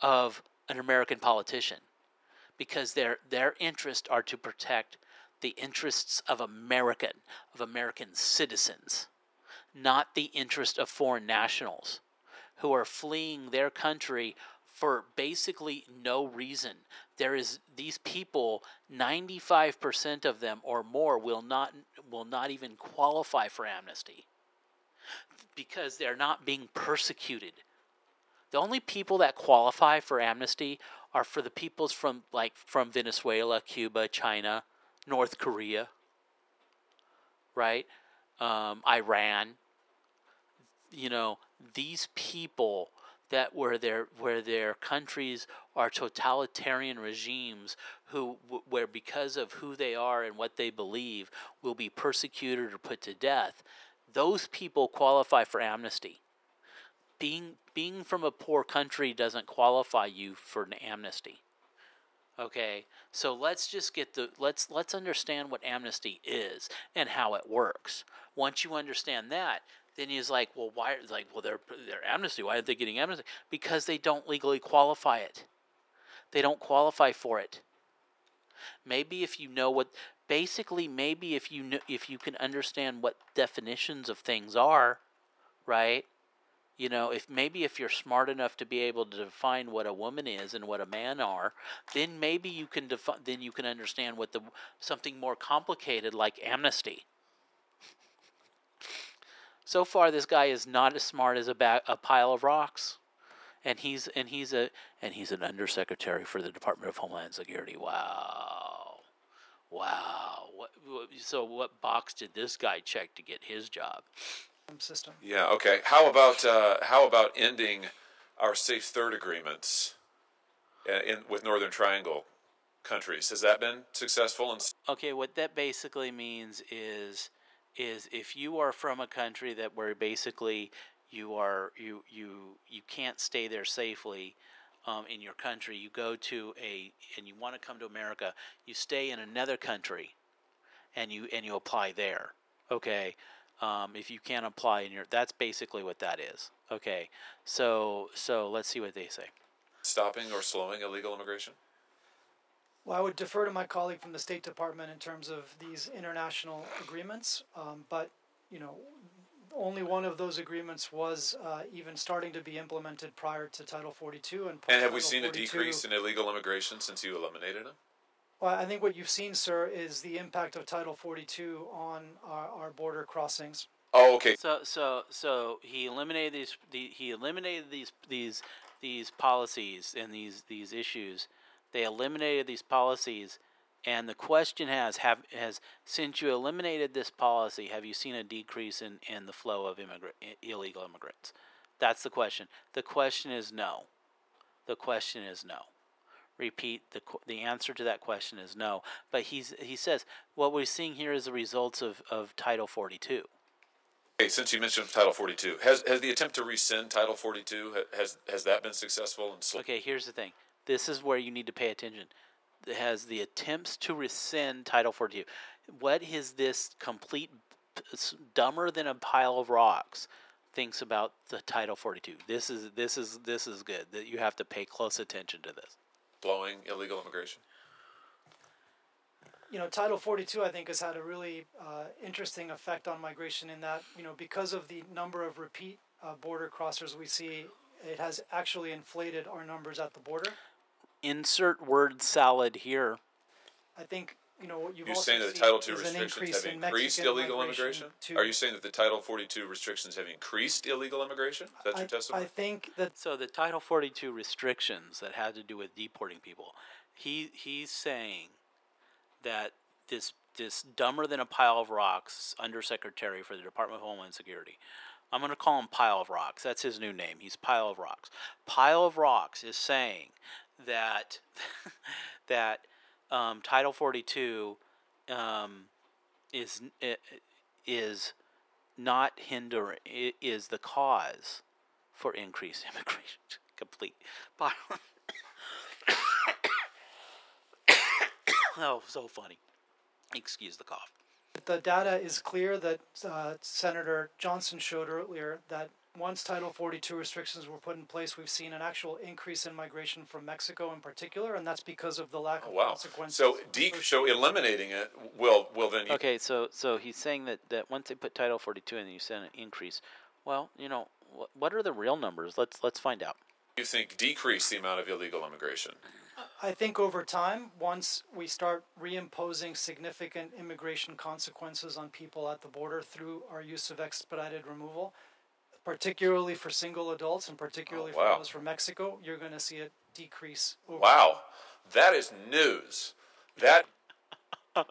of an American politician because their their interests are to protect the interests of American of American citizens, not the interest of foreign nationals who are fleeing their country for basically no reason. There is these people, 95% of them or more will not will not even qualify for amnesty because they're not being persecuted. The only people that qualify for amnesty are for the peoples from like from Venezuela, Cuba, China, North Korea, right? Um, Iran. You know, these people that where their where their countries are totalitarian regimes who where because of who they are and what they believe will be persecuted or put to death those people qualify for amnesty being being from a poor country doesn't qualify you for an amnesty okay so let's just get the let's let's understand what amnesty is and how it works once you understand that then he's like, well, why? Like, well, they're they're amnesty. Why are they getting amnesty? Because they don't legally qualify it. They don't qualify for it. Maybe if you know what, basically, maybe if you know, if you can understand what definitions of things are, right? You know, if maybe if you're smart enough to be able to define what a woman is and what a man are, then maybe you can define. Then you can understand what the something more complicated like amnesty so far this guy is not as smart as a, ba- a pile of rocks and he's and he's a and he's an undersecretary for the Department of Homeland Security. Wow. Wow. What, what, so what box did this guy check to get his job? System. Yeah. Okay. How about uh, how about ending our safe third agreements uh, in with Northern Triangle countries? Has that been successful? And Okay, what that basically means is is if you are from a country that where basically you are you you you can't stay there safely um, in your country, you go to a and you want to come to America, you stay in another country, and you and you apply there. Okay, um, if you can't apply in your, that's basically what that is. Okay, so so let's see what they say. stopping or slowing illegal immigration? Well, I would defer to my colleague from the State Department in terms of these international agreements, um, but you know, only one of those agreements was uh, even starting to be implemented prior to Title 42. And, And have we post-Title seen a decrease in illegal immigration since you eliminated them? Well, I think what you've seen, sir, is the impact of Title 42 on our, our border crossings. Oh, okay. So so so he eliminated these the, he eliminated these these these policies and these these issues. They eliminated these policies, and the question has have has since you eliminated this policy, have you seen a decrease in, in the flow of immigrant illegal immigrants? That's the question. The question is no. The question is no. Repeat the the answer to that question is no. But he's he says what we're seeing here is the results of, of Title 42. Okay, since you mentioned Title 42, has has the attempt to rescind Title 42 has has that been successful? And sl- Okay, here's the thing. This is where you need to pay attention. Has the attempts to rescind Title 42. What is this complete dumber than a pile of rocks thinks about the Title 42? This is this is this is good. That you have to pay close attention to this. Slowing illegal immigration? you know, Title 42, I think, has had a really uh, interesting effect on migration in that, you know, because of the number of repeat uh, border crossers we see, it has actually inflated our numbers at the border. Insert word salad here. I think, you know, what you've You're also saying that the seen Title II is an restrictions increase have in increased Mexican illegal immigration? to- Are you saying that the Title 42 restrictions have increased illegal immigration? Is that I, your testimony? I think that So the Title 42 restrictions that had to do with deporting people, he he's saying that this this dumber than a pile of rocks undersecretary for the Department of Homeland Security. I'm going to call him Pile of Rocks. That's his new name. He's Pile of Rocks. Pile of Rocks is saying that that um, Title 42 um, is is not hindering is the cause for increased immigration. Complete. oh, so funny. Excuse the cough. the data is clear that uh, Senator Johnson showed earlier that once Title 42 restrictions were put in place, we've seen an actual increase in migration from Mexico in particular, and that's because of the lack Oh, of wow. consequences. So, de- so eliminating it will will then you Okay, so so he's saying that, that once they put Title 42 in, you send an increase. Well, you know, what, what are the real numbers? Let's let's find out. you think decrease the amount of illegal immigration? I think over time, once we start reimposing significant immigration consequences on people at the border through our use of expedited removal, particularly for single adults and oh, particularly Oh, wow. for those from Mexico, you're going to see a decrease. Over Wow, that is news. That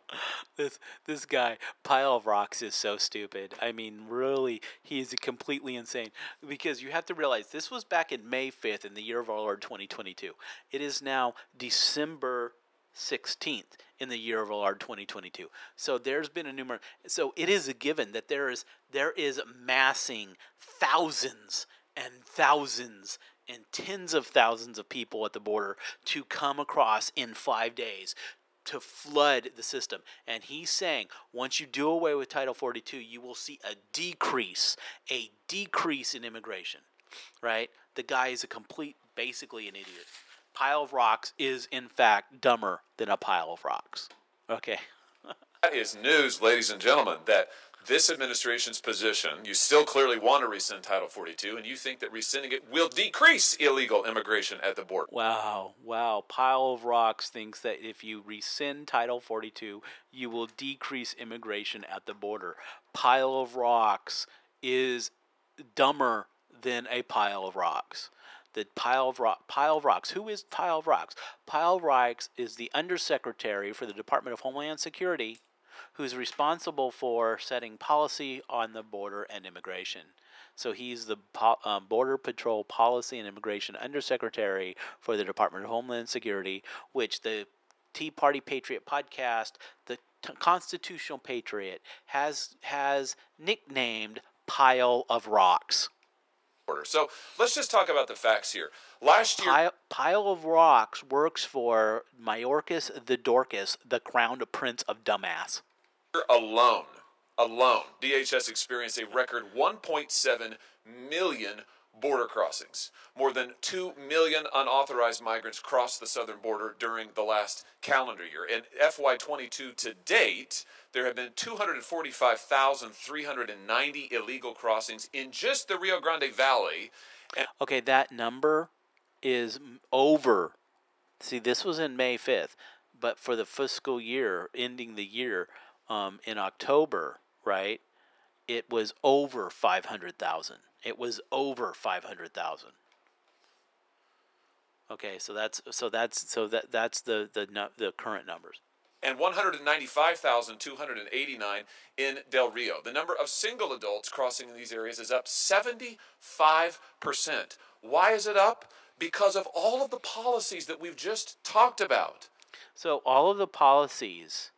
this this guy pile of rocks is so stupid i mean really he is completely insane because you have to realize this was back in may 5th in the year of our lord 2022 it is now december 16th in the year of our lord 2022 so there's been a numerous so it is a given that there is there is massing thousands and thousands and tens of thousands of people at the border to come across in five days to flood the system. And he's saying once you do away with Title 42, you will see a decrease, a decrease in immigration, right? The guy is a complete, basically an idiot. Pile of rocks is, in fact, dumber than a pile of rocks. Okay. that is news, ladies and gentlemen. That this administration's position, you still clearly want to rescind Title 42, and you think that rescinding it will decrease illegal immigration at the border. Wow, wow. Pile of Rocks thinks that if you rescind Title 42, you will decrease immigration at the border. Pile of Rocks is dumber than a pile of rocks. The pile of rock, pile of rocks. Who is pile of rocks? Pile of rocks is the undersecretary for the Department of Homeland Security, who's responsible for setting policy on the border and immigration. So he's the um, Border Patrol Policy and Immigration Undersecretary for the Department of Homeland Security, which the Tea Party Patriot podcast, the t- Constitutional Patriot, has has nicknamed Pile of Rocks. So let's just talk about the facts here. Last year, Pile, Pile of Rocks works for Mayorkas the Dorcas, the crowned prince of dumbass. alone, alone, DHS experienced a record 1.7 million border crossings. More than 2 million unauthorized migrants crossed the southern border during the last calendar year. In FY22 to date, there have been 245,390 illegal crossings in just the Rio Grande Valley. And Okay, that number is over. See, this was in May 5th, but for the fiscal year, ending the year um, in October, right, it was over 500,000. It was over 500,000. Okay, so that's so that's so that that's the the the current numbers. and 195,289 in Del Rio. The number of single adults crossing in these areas is up 75%. Why is it up? Because of all of the policies that we've just talked about. So all of the policies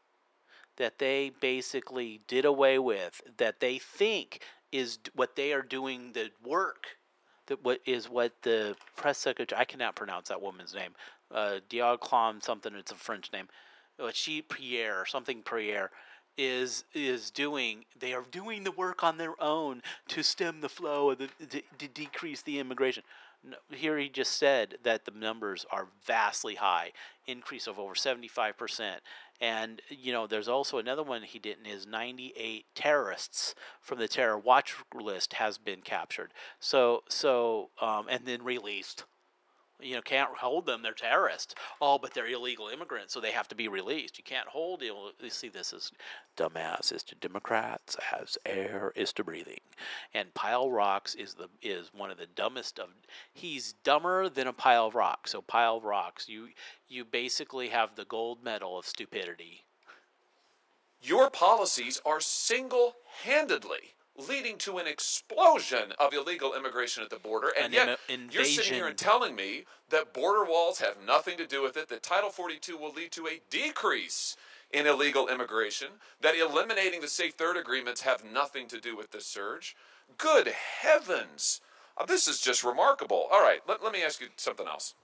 that they basically did away with, that they think is what they are doing the work, that what is what the press secretary I cannot pronounce that woman's name, uh, Diogclom something. It's a French name, uh, she Pierre something Pierre. Is is doing? They are doing the work on their own to stem the flow of the to, to decrease the immigration. Here he just said that the numbers are vastly high, increase of over 75%. And, you know, there's also another one he didn't is 98 terrorists from the terror watch list has been captured. So, so, um, and then released. You know, can't hold them. They're terrorists. Oh, but they're illegal immigrants, so they have to be released. You can't hold. You see, this is dumbass is to Democrats as air is to breathing, and pile rocks is the is one of the dumbest of. He's dumber than a pile of rocks. So pile of rocks, you you basically have the gold medal of stupidity. Your policies are single handedly leading to an explosion of illegal immigration at the border. And An yet, im- you're sitting here and telling me that border walls have nothing to do with it, that Title 42 will lead to a decrease in illegal immigration, that eliminating the Safe Third agreements have nothing to do with this surge. Good heavens! Uh, this is just remarkable. All right, let, let me ask you something else.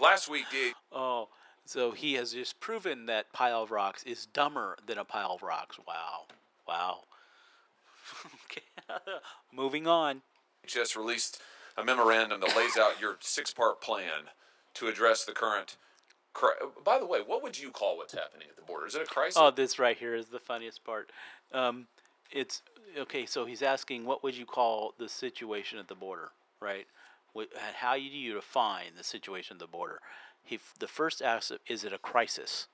Last week, DA Oh, so he has just proven that pile of rocks is dumber than a pile of rocks. Wow, wow. okay, moving on. just released a memorandum that lays out your six-part plan to address the current. Cri- By the way, what would you call what's happening at the border? Is it a crisis? Oh, this right here is the funniest part. Um, it's okay. So he's asking, what would you call the situation at the border, right? Wh- and How do you define the situation at the border? He, the first asks, is it a crisis?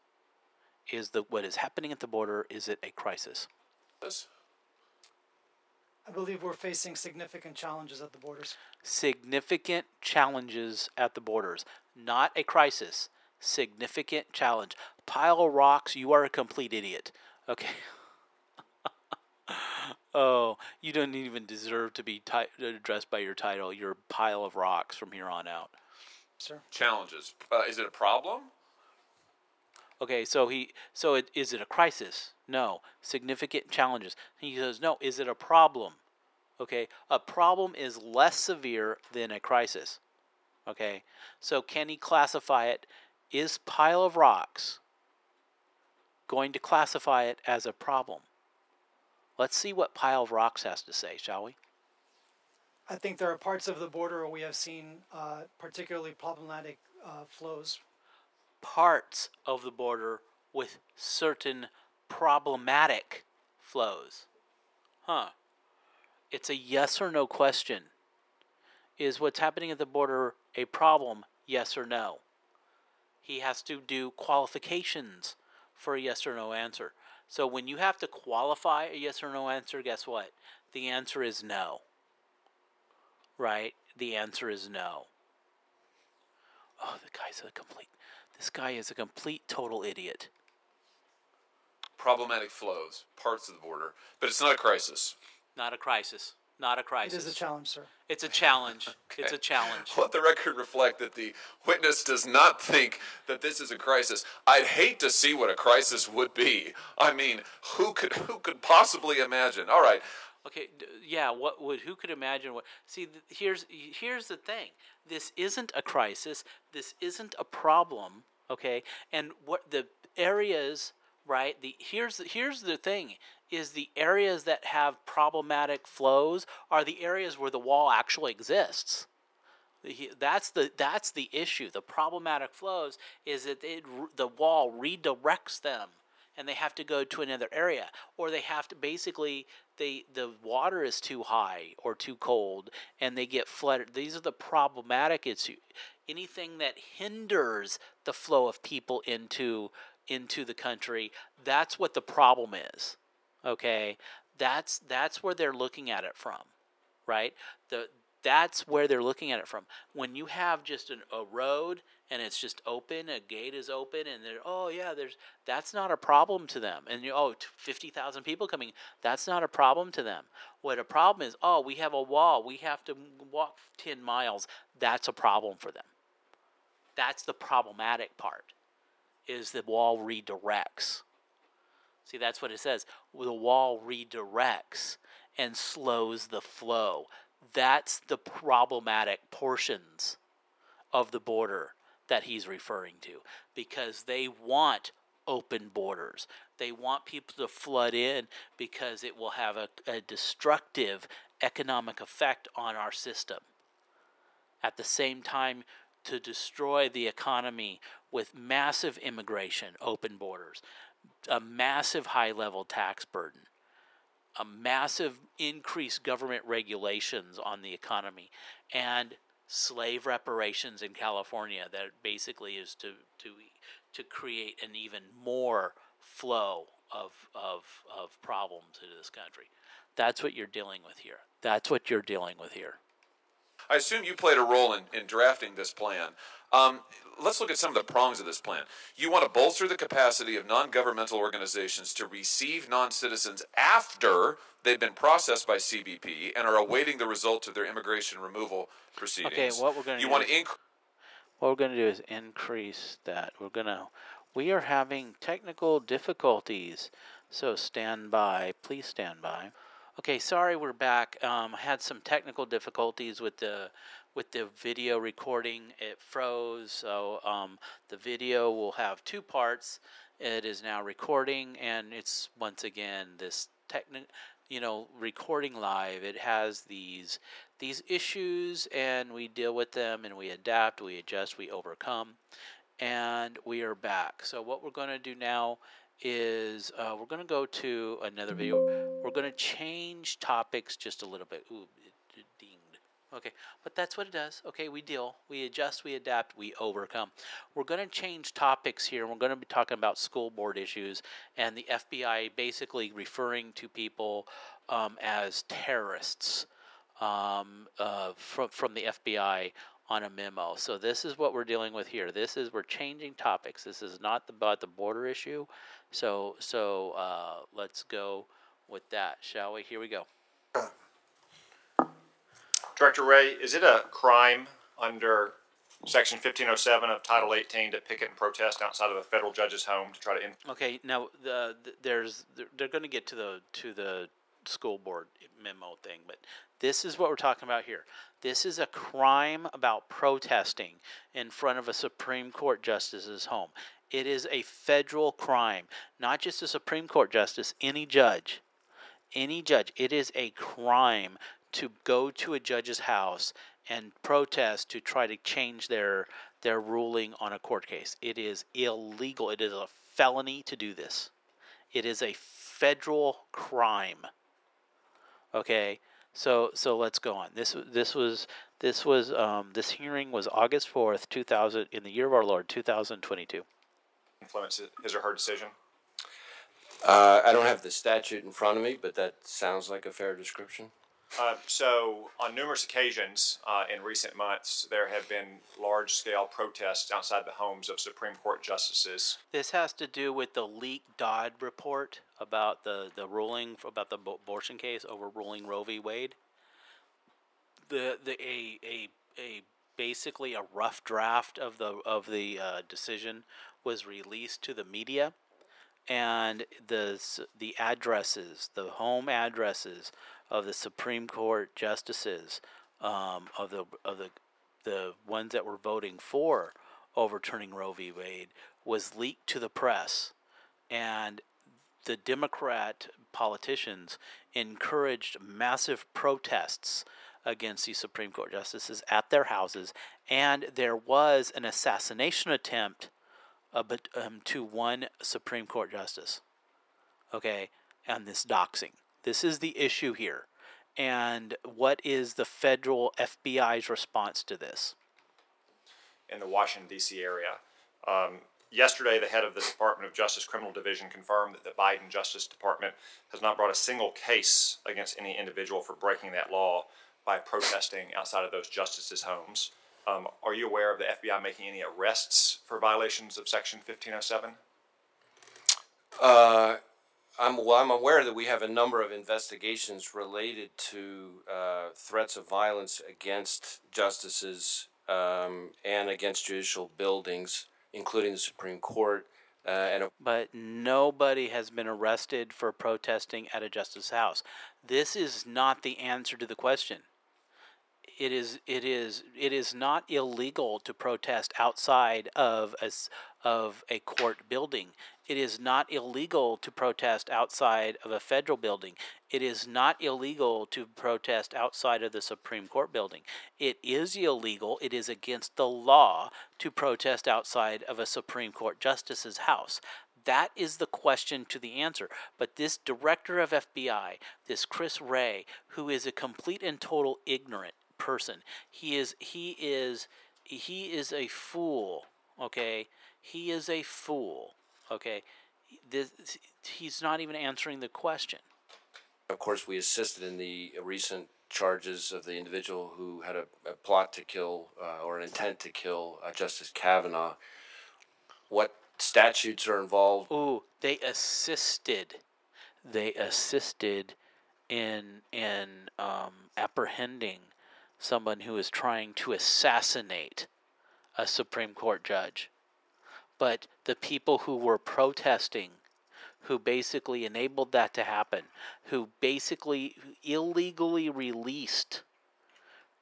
Is the what is happening at the border? Is it a crisis? I believe we're facing significant challenges at the borders. Significant challenges at the borders, not a crisis. Significant challenge. Pile of rocks. You are a complete idiot. Okay. oh, you don't even deserve to be ti- addressed by your title. You're a pile of rocks from here on out. Sir. Challenges. Uh, is it a problem? Okay, so he so it is it a crisis? No. Significant challenges. He says, no, is it a problem? Okay, a problem is less severe than a crisis. Okay, so can he classify it? Is pile of rocks going to classify it as a problem? Let's see what pile of rocks has to say, shall we? I think there are parts of the border where we have seen uh, particularly problematic uh, flows. Parts of the border with certain problematic flows. Huh. It's a yes or no question. Is what's happening at the border a problem, yes or no? He has to do qualifications for a yes or no answer. So when you have to qualify a yes or no answer, guess what? The answer is no. Right? The answer is no. Oh, the guy's a complete. This guy is a complete total idiot. Problematic flows, parts of the border, but it's not a crisis. Not a crisis. Not a It crisis. is a challenge, sir. It's a challenge. It's a challenge. Let the record reflect that the witness does not think that this is a crisis. I'd hate to see what a crisis would be. I mean, who could who could possibly imagine? All right, Okay, d- yeah. What would? Who could imagine what? See, th- here's here's the thing. This isn't a crisis. This isn't a problem. Okay, and what the areas, right? The here's the, here's the thing: is the areas that have problematic flows are the areas where the wall actually exists. That's the that's the issue. The problematic flows is that it, the wall redirects them, and they have to go to another area, or they have to basically they the water is too high or too cold, and they get flooded. These are the problematic issues Anything that hinders the flow of people into into the country, that's what the problem is. Okay, that's that's where they're looking at it from right? The that's where they're looking at it from. When you have just an, a road and it's just open, a gate is open, and they're oh yeah, there's that's not a problem to them. And you oh, fifty thousand people coming, that's not a problem to them. What a problem is, oh, we have a wall, we have to walk ten miles. That's a problem for them. That's the problematic part. Is the wall redirects. See, that's what it says. The wall redirects and slows the flow. That's the problematic portions of the border that he's referring to because they want open borders. They want people to flood in because it will have a, a destructive economic effect on our system. At the same time, to destroy the economy with massive immigration, open borders, a massive high level tax burden, a massive increased government regulations on the economy, and slave reparations in California that basically is to to to create an even more flow of of of problems into this country. That's what you're dealing with here. That's what you're dealing with here. I assume you played a role in, in drafting this plan. Um, let's look at some of the prongs of this plan. You want to bolster the capacity of non governmental organizations to receive non citizens after they've been processed by CBP and are awaiting the results of their immigration removal proceedings. Okay, what we're gonna You do want to increase. What we're going to do is increase that. We're going to we are having technical difficulties. So stand by. Please stand by. Okay, sorry we're back. Um, I had some technical difficulties with the with the video recording. It froze. So um, the video will have two parts. It is now recording and it's once again this technical you know recording live it has these these issues and we deal with them and we adapt we adjust we overcome and we are back so what we're going to do now is uh, we're going to go to another video. We're going to change topics just a little bit. Ooh it, it dinged. Okay but that's what it does. Okay we deal. We adjust we adapt we overcome. We're going to change topics here we're going to be talking about school board issues and the fbi basically referring to people um, as terrorists um, uh, from from the FBI on a memo. So this is what we're dealing with here. This is we're changing topics. This is not about the border issue. So so uh, let's go with that, shall we? Here we go. Director Wray, is it a crime under Section 1507 of Title 18 to picket and protest outside of a federal judge's home to try to? In- Okay, now the, the there's they're, they're going to get to the to the school board memo thing, but this is what we're talking about here. This is a crime about protesting in front of a Supreme Court justice's home. It is a federal crime, not just a Supreme Court justice, any judge. Any judge. It is a crime to go to a judge's house and protest to try to change their their ruling on a court case. It is illegal. It is a felony to do this. It is a federal crime. Okay, so so let's go on. This this was this was um, this hearing was August fourth, two thousand, in the year of our Lord, two thousand twenty-two. influence his or her decision? Uh, I don't have the statute in front of me, but that sounds like a fair description. Uh, so, on numerous occasions uh, in recent months, there have been large scale protests outside the homes of Supreme Court justices. This has to do with the leaked Dobbs report about the, the ruling about the abortion case overruling Roe v. Wade. The the a a a basically a rough draft of the of the uh, decision was released to the media, and the the addresses, the home addresses of the Supreme Court justices, um, of the of the the ones that were voting for overturning Roe v. Wade was leaked to the press, and the Democrat politicians encouraged massive protests against these Supreme Court justices at their houses, and there was an assassination attempt uh, but, um, to one Supreme Court justice. Okay, and this doxing. This is the issue here. And what is the federal FBI's response to this? in the Washington, D.C. area. Um, yesterday, the head of the Department of Justice Criminal Division confirmed that the Biden Justice Department has not brought a single case against any individual for breaking that law by protesting outside of those justices' homes. Um, are you aware of the FBI making any arrests for violations of Section 1507? Uh, I'm well. I'm aware that we have a number of investigations related to uh, threats of violence against justices um, and against judicial buildings, including the Supreme Court. Uh, and but nobody has been arrested for protesting at a justice house. This is not the answer to the question. It is it is it is not illegal to protest outside of a, of a court building. It is not illegal to protest outside of a federal building. It is not illegal to protest outside of the Supreme Court building. It is illegal, it is against the law to protest outside of a Supreme Court justice's house. That is the question to the answer. But this director of FBI, this Chris Wray, who is a complete and total ignorant person, he is he is he is a fool. Okay, he is a fool. Okay, this, he's not even answering the question. of course, we assisted in the recent charges of the individual who had a, a plot to kill uh, or an intent to kill uh, Justice Kavanaugh. What statutes are involved? Ooh, they assisted. They assisted in in um, apprehending someone who is trying to assassinate a Supreme Court judge. But the people who were protesting, who basically enabled that to happen, who basically illegally released,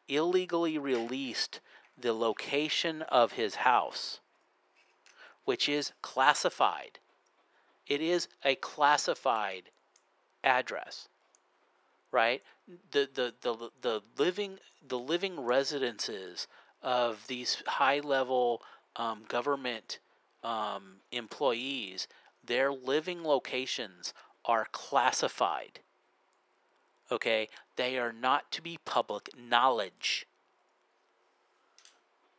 illegally released the location of his house, which is classified. It is a classified address, right? The the the the living the living residences of these high level um, government um, employees, their living locations are classified. Okay, they are not to be public knowledge.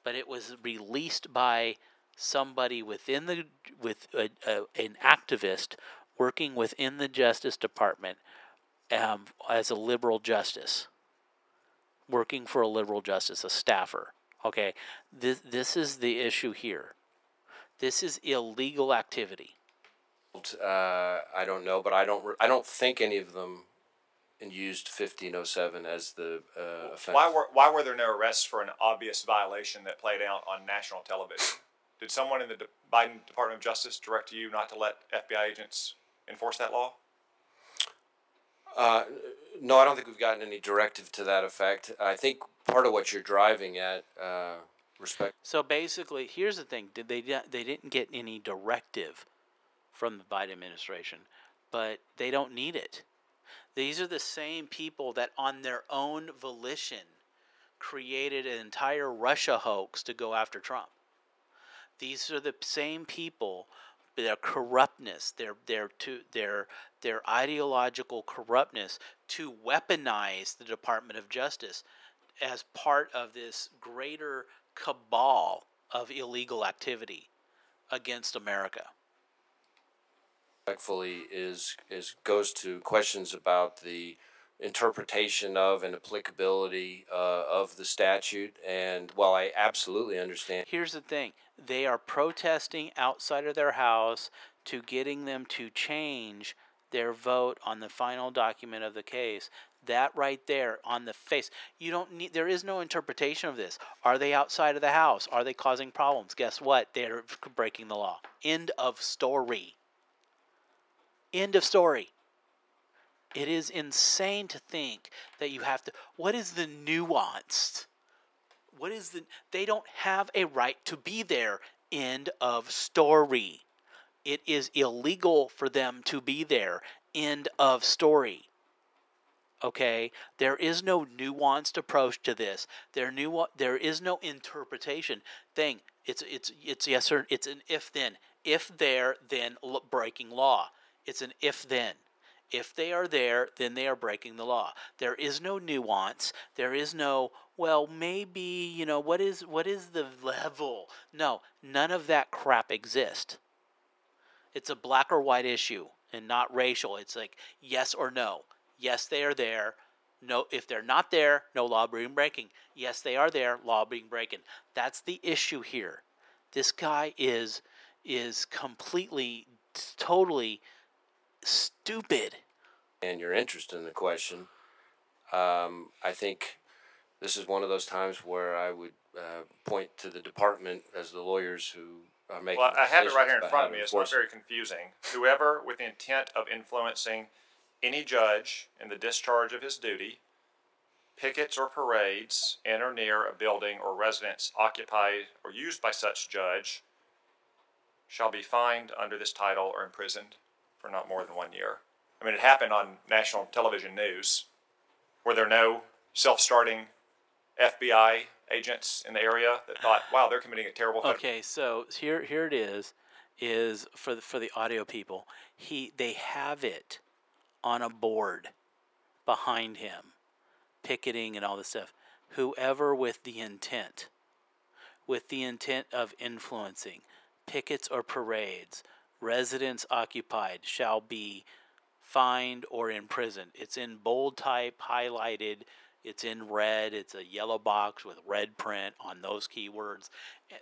But it was released by somebody within the with a, a, an activist working within the Justice Department um, as a liberal justice, working for a liberal justice, a staffer. Okay, this this is the issue here. This is illegal activity. Uh, I don't know, but I don't. Re- I don't think any of them used fifteen oh seven as the uh, offense. Why were, why were there no arrests for an obvious violation that played out on national television? Did someone in the De- Biden Department of Justice direct you not to let FBI agents enforce that law? Uh, no, I don't think we've gotten any directive to that effect. I think part of what you're driving at, uh, respect. So basically, here's the thing: did they they didn't get any directive from the Biden administration, but they don't need it. These are the same people that, on their own volition, created an entire Russia hoax to go after Trump. These are the same people, their corruptness, their their to their their ideological corruptness to weaponize the Department of Justice as part of this greater cabal of illegal activity against America. respectfully is is goes to questions about the interpretation of and applicability uh, of the statute. And while I absolutely understand, Here's the thing they are protesting outside of their house to getting them to change their vote on the final document of the case. That right there on the face. You don't need there is no interpretation of this. Are they outside of the house? Are they causing problems? Guess what? They're breaking the law. End of story. End of story. It is insane to think that you have to what is the nuanced what is the they don't have a right to be there end of story it is illegal for them to be there end of story okay there is no nuanced approach to this there new there is no interpretation thing it's it's it's yes or it's an if then if there then breaking law it's an if then if they are there, then they are breaking the law. There is no nuance. There is no, well, maybe, you know, what is what is the level? No, none of that crap exists. It's a black or white issue and not racial. It's like yes or no. Yes, they are there. No, if they're not there, no law being breaking. Yes, they are there, law being breaking. That's the issue here. This guy is is completely totally stupid. and your interest in the question, um, I think this is one of those times where I would uh, point to the department as the lawyers who are making. Well, I have it right here in front of me. It's not very confusing. Whoever with the intent of influencing any judge in the discharge of his duty pickets or parades in or near a building or residence occupied or used by such judge shall be fined under this title or imprisoned for not more than one year. I mean, it happened on national television news. Were there no self starting FBI agents in the area that thought, wow, they're committing a terrible federal Okay, so here here it is is for the, for the audio people. He they have it on a board behind him picketing and all this stuff. Whoever with the intent with the intent of influencing pickets or parades, residents occupied shall be fined or imprisoned. It's in bold type, highlighted. It's in red. It's a yellow box with red print on those keywords.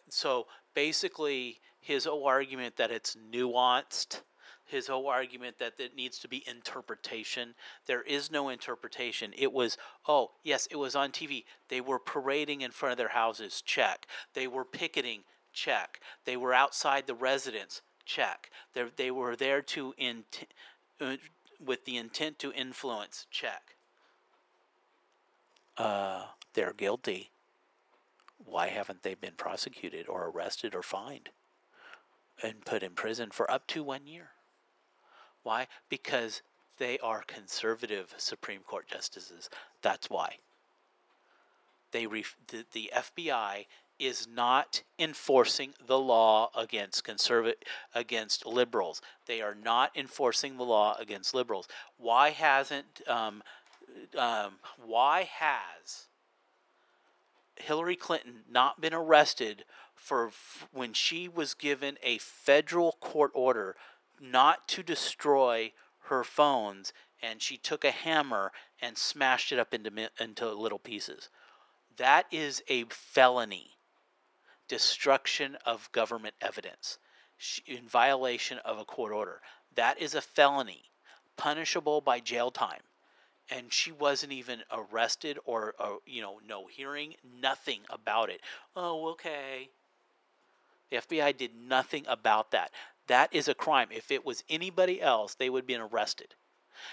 So basically, his whole argument that it's nuanced, his whole argument that it needs to be interpretation. There is no interpretation. It was, oh, yes, it was on TV. They were parading in front of their houses. Check. They were picketing. Check. They were outside the residence. Check. They they were there to int- uh, with the intent to influence. Check. Uh, they're guilty. Why haven't they been prosecuted or arrested or fined and put in prison for up to one year? Why? Because they are conservative Supreme Court justices. That's why. They ref- the, the FBI is not enforcing the law against conservative against liberals. They are not enforcing the law against liberals. Why hasn't um, um, why has Hillary Clinton not been arrested for f- when she was given a federal court order not to destroy her phones and she took a hammer and smashed it up into into little pieces. That is a felony. Destruction of government evidence in violation of a court order. That is a felony, punishable by jail time and she wasn't even arrested or, or you know no hearing nothing about it oh okay the fbi did nothing about that that is a crime if it was anybody else they would have been arrested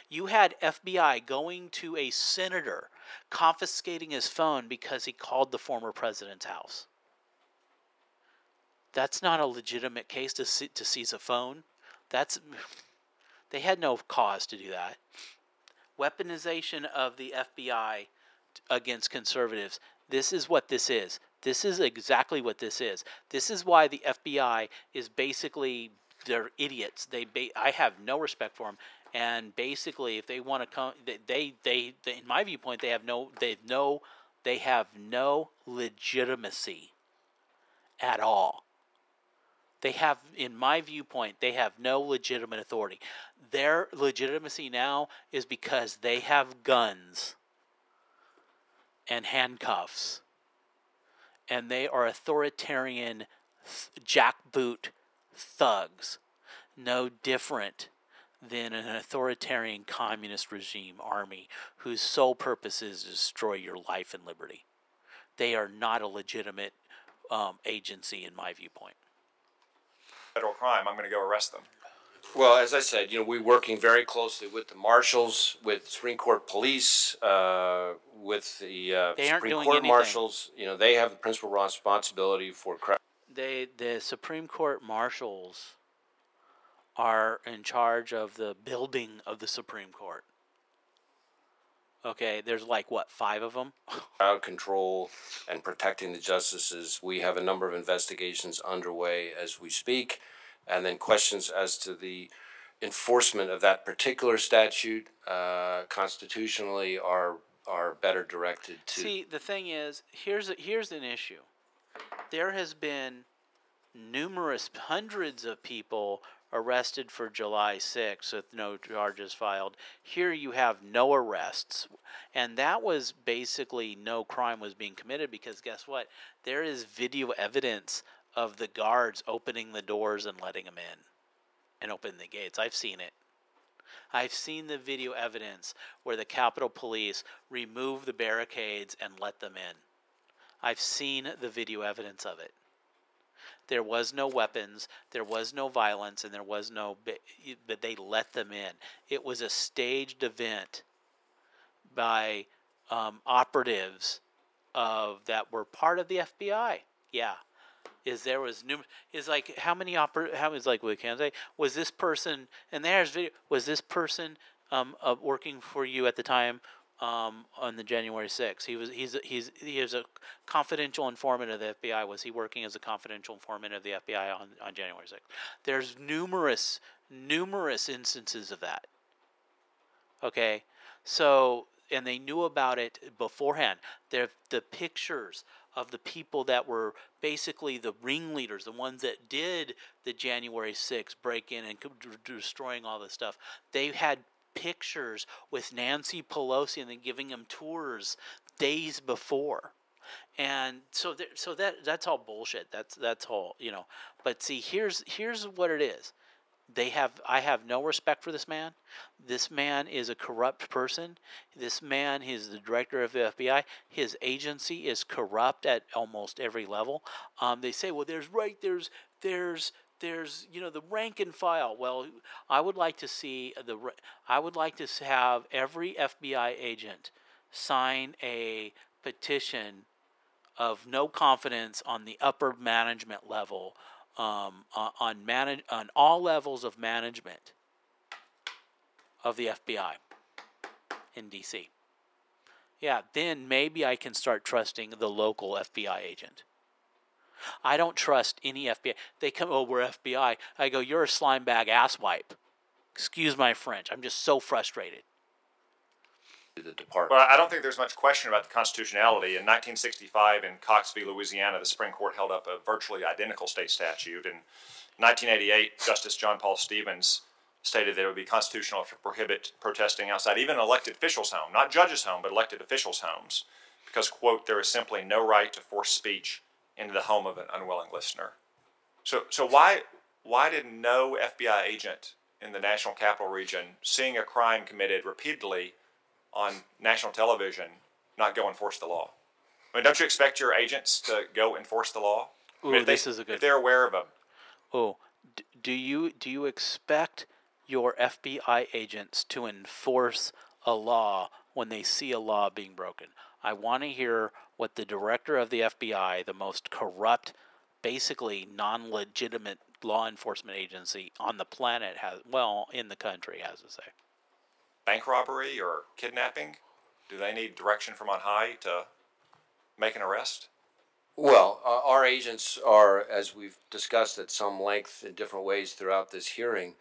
you had fbi going to a senator confiscating his phone because he called the former president's house that's not a legitimate case to, se- to seize a phone that's they had no cause to do that weaponization of the FBI against conservatives. This is what this is. This is exactly what this is. This is why the FBI is basically they're idiots. They ba- I have no respect for them. And basically, if they want to come, they, they, they, in my viewpoint, they have no, they no, they have no legitimacy at all. They have, in my viewpoint, they have no legitimate authority. Their legitimacy now is because they have guns and handcuffs, and they are authoritarian jackboot thugs, no different than an authoritarian communist regime army whose sole purpose is to destroy your life and liberty. They are not a legitimate um, agency, in my viewpoint. Federal crime, I'm going to go arrest them. Well, as I said, you know, we're working very closely with the marshals, with Supreme Court police, uh, with the uh, They aren't Supreme doing Court anything. marshals. You know, they have the principal responsibility for crowd. They, the Supreme Court marshals are in charge of the building of the Supreme Court. Okay, there's like what five of them. crowd control and protecting the justices. We have a number of investigations underway as we speak, and then questions as to the enforcement of that particular statute uh, constitutionally are are better directed to. See, the thing is, here's a, here's an issue. There has been numerous hundreds of people arrested for July 6th with no charges filed. Here you have no arrests. And that was basically no crime was being committed because guess what? There is video evidence of the guards opening the doors and letting them in and opening the gates. I've seen it. I've seen the video evidence where the Capitol Police remove the barricades and let them in. I've seen the video evidence of it. There was no weapons, there was no violence, and there was no, but they let them in. It was a staged event by um, operatives of that were part of the FBI. Yeah, is there was new is like how many oper how is like we can say was this person and there's video was this person um uh, working for you at the time um on the January 6th he was he's he's he is a confidential informant of the FBI was he working as a confidential informant of the FBI on on January 6th there's numerous numerous instances of that. Okay? So and they knew about it beforehand. The the pictures of the people that were basically the ringleaders, the ones that did the January 6th break in and destroying all this stuff. They had pictures with Nancy Pelosi and then giving them tours days before. And so there, so that that's all bullshit. That's that's all, you know. But see, here's here's what it is they have i have no respect for this man this man is a corrupt person this man is the director of the fbi his agency is corrupt at almost every level um, they say well there's right there's there's there's you know the rank and file well i would like to see the i would like to have every fbi agent sign a petition of no confidence on the upper management level um, on manage, on all levels of management of the FBI in DC. Yeah, then maybe I can start trusting the local FBI agent. I don't trust any FBI. They come, oh, we're FBI. I go, you're a slime bag asswipe. Excuse my French. I'm just so frustrated. the department. Well, I don't think there's much question about the constitutionality. In 1965, in Cox v. Louisiana, the Supreme Court held up a virtually identical state statute. In 1988, Justice John Paul Stevens stated that it would be constitutional to prohibit protesting outside even elected official's home, not judges' home, but elected officials' homes, because, quote, there is simply no right to force speech into the home of an unwilling listener. So, so why, why did no FBI agent in the National Capital Region, seeing a crime committed repeatedly on national television, not go enforce the law? I mean, don't you expect your agents to go enforce the law? I mean, Ooh, if they- this is a good- If they're aware of them. Oh, d- do you do you expect your FBI agents to enforce a law when they see a law being broken? I want to hear what the director of the FBI, the most corrupt, basically non-legitimate law enforcement agency on the planet has well in the country has to say. bank robbery or kidnapping, do they need direction from on high to make an arrest? Well, uh, our agents are, as we've discussed at some length in different ways throughout this hearing,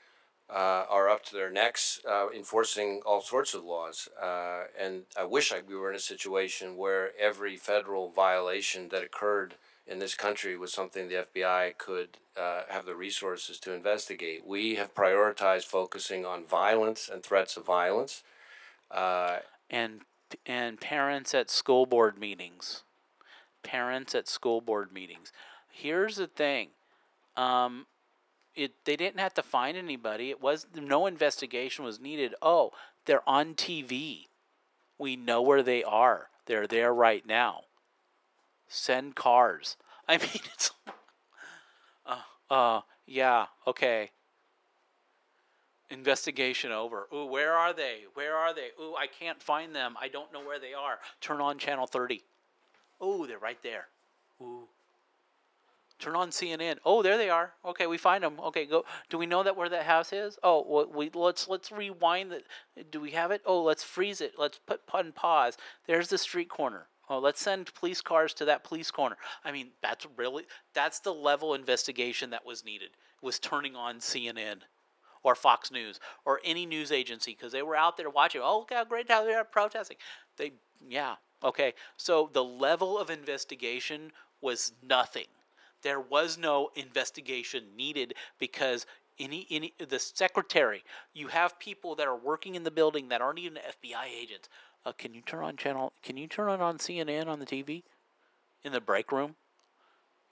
uh, are up to their necks uh, enforcing all sorts of laws. Uh, and I wish I, we were in a situation where every federal violation that occurred in this country was something the FBI could uh, have the resources to investigate. We have prioritized focusing on violence and threats of violence. Uh, and and parents at school board meetings. Parents at school board meetings. Here's the thing. Um, it they didn't have to find anybody. It was no investigation was needed. Oh, they're on TV. We know where they are. They're there right now. Send cars. I mean, it's. Uh, uh, yeah, okay. Investigation over. Ooh, where are they? Where are they? Ooh, I can't find them. I don't know where they are. Turn on channel 30. Ooh, they're right there. Ooh. Turn on CNN. Oh, there they are. Okay, we find them. Okay, go. Do we know that where that house is? Oh, well, we let's let's rewind the. Do we have it? Oh, let's freeze it. Let's put on pause. There's the street corner. Oh, let's send police cars to that police corner. I mean, that's really that's the level investigation that was needed. Was turning on CNN or Fox News or any news agency because they were out there watching. Oh, look how great how they're protesting. They, yeah, okay. So the level of investigation was nothing. There was no investigation needed because any any the secretary. You have people that are working in the building that aren't even FBI agents. Uh, can you turn on channel? Can you turn on on CNN on the TV in the break room?